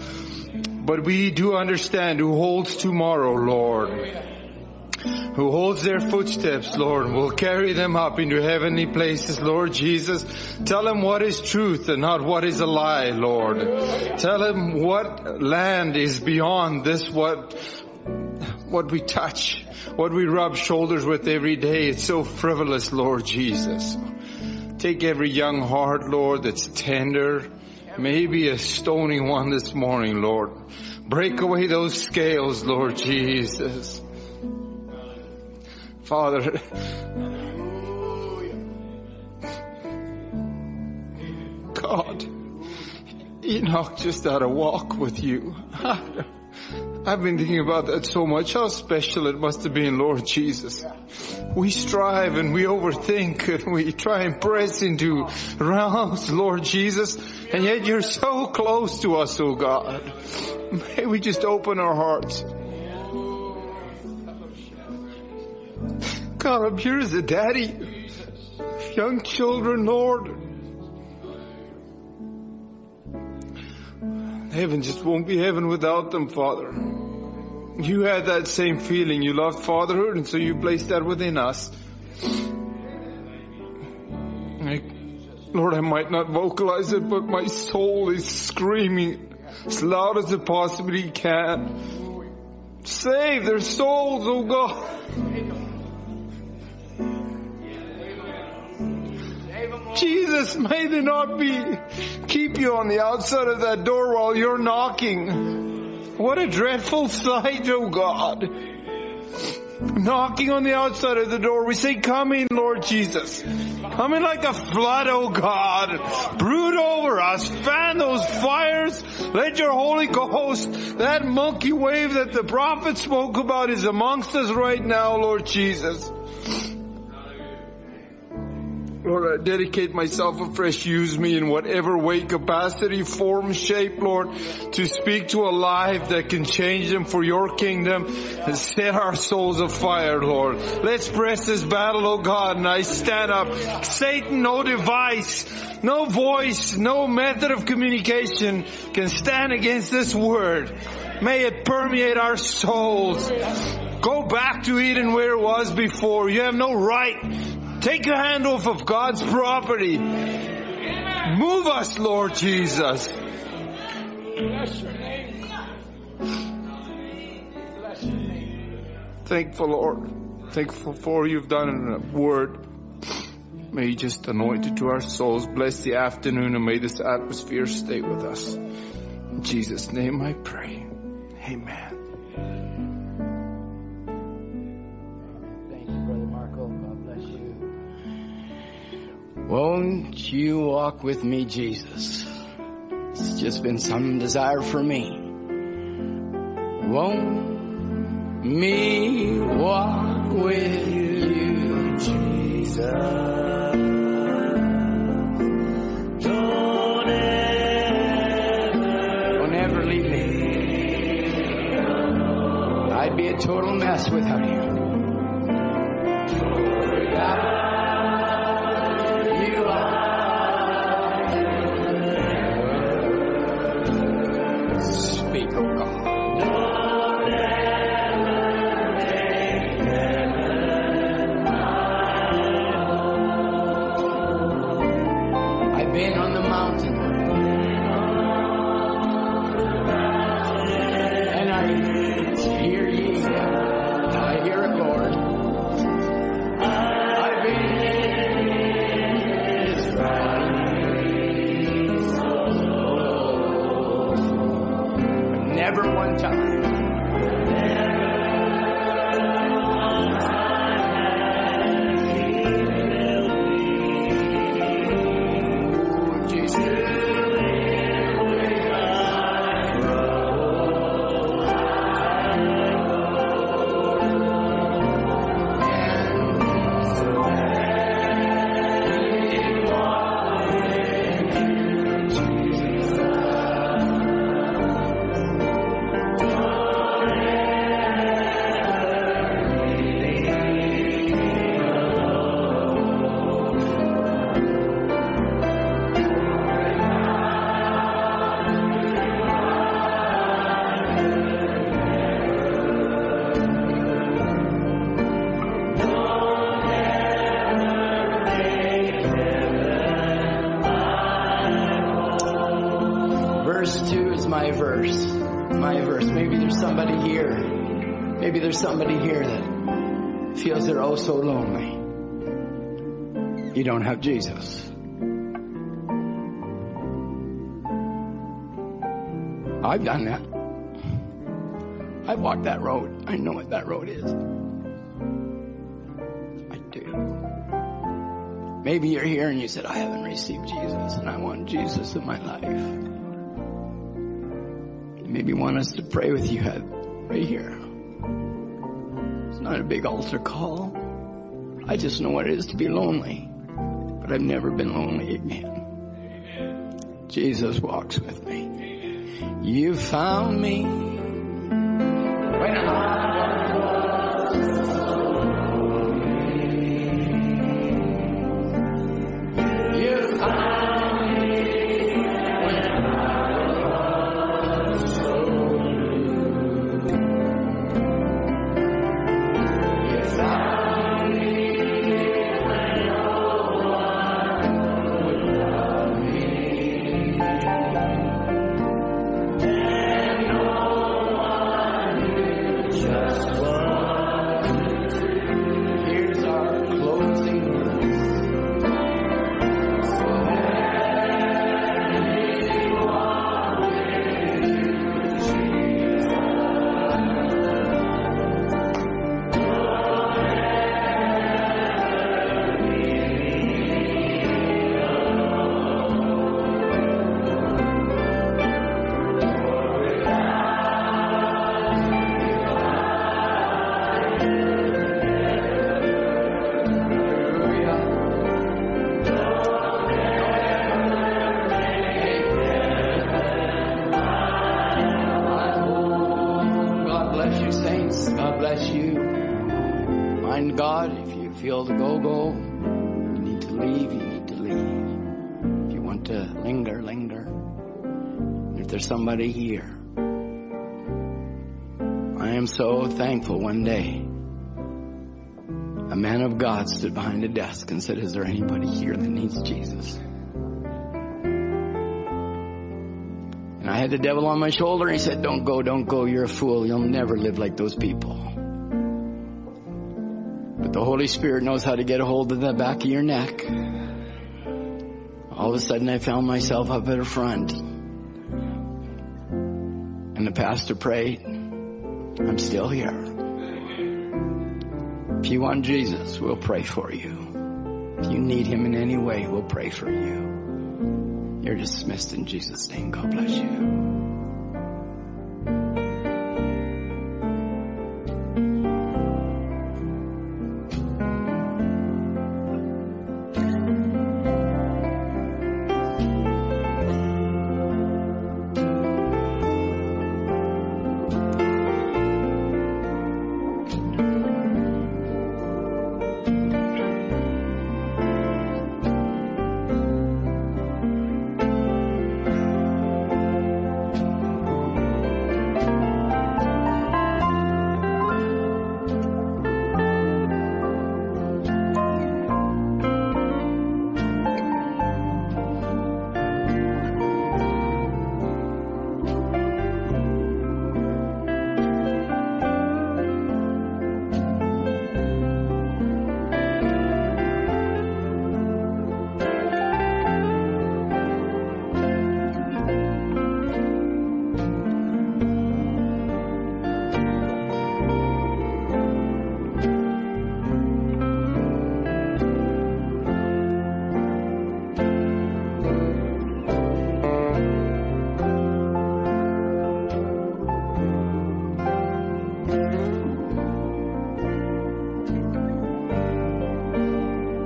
but we do understand who holds tomorrow, Lord who holds their footsteps, Lord, will carry them up into heavenly places, Lord Jesus. Tell them what is truth and not what is a lie, Lord. Tell them what land is beyond this, what, what we touch, what we rub shoulders with every day. It's so frivolous, Lord Jesus. Take every young heart, Lord, that's tender, maybe a stony one this morning, Lord. Break away those scales, Lord Jesus. Father, God, Enoch just had a walk with you. *laughs* I've been thinking about that so much, how special it must have been, Lord Jesus. We strive and we overthink and we try and press into realms, Lord Jesus, and yet you're so close to us, oh God. May we just open our hearts. God, I'm a daddy. Young children, Lord. Heaven just won't be heaven without them, Father. You had that same feeling. You loved fatherhood, and so you placed that within us. I, Lord, I might not vocalize it, but my soul is screaming as loud as it possibly can. Save their souls, oh God. Jesus, may they not be, keep you on the outside of that door while you're knocking. What a dreadful sight, oh God. Knocking on the outside of the door, we say, come in, Lord Jesus. Come in like a flood, oh God. Brood over us, fan those fires. Let your Holy Ghost, that monkey wave that the prophet spoke about is amongst us right now, Lord Jesus. Lord, I dedicate myself afresh. Use me in whatever way, capacity, form, shape, Lord, to speak to a life that can change them for your kingdom and set our souls afire, Lord. Let's press this battle, oh God, and I stand up. Satan, no device, no voice, no method of communication can stand against this word. May it permeate our souls. Go back to Eden where it was before. You have no right Take your hand off of God's property. Move us, Lord Jesus. Amen Bless your name Thankful, Lord. Thankful for you've done in a word. May you just anoint it to our souls. Bless the afternoon and may this atmosphere stay with us. In Jesus' name I pray. Amen. Won't you walk with me, Jesus? It's just been some desire for me. Won't me walk with you, Jesus? Don't ever, Don't ever leave me. I'd be a total mess without you. Jesus. I've done that. I've walked that road. I know what that road is. I do. Maybe you're here and you said, I haven't received Jesus and I want Jesus in my life. Maybe want us to pray with you right here It's not a big altar call. I just know what it is to be lonely. But I've never been lonely again. Jesus walks with me. You found me when I was behind a desk and said, Is there anybody here that needs Jesus? And I had the devil on my shoulder and he said, Don't go, don't go, you're a fool. You'll never live like those people. But the Holy Spirit knows how to get a hold of the back of your neck. All of a sudden I found myself up at the front. And the pastor prayed. I'm still here. If you want Jesus, we'll pray for you. If you need him in any way, we'll pray for you. You're dismissed in Jesus' name. God bless you.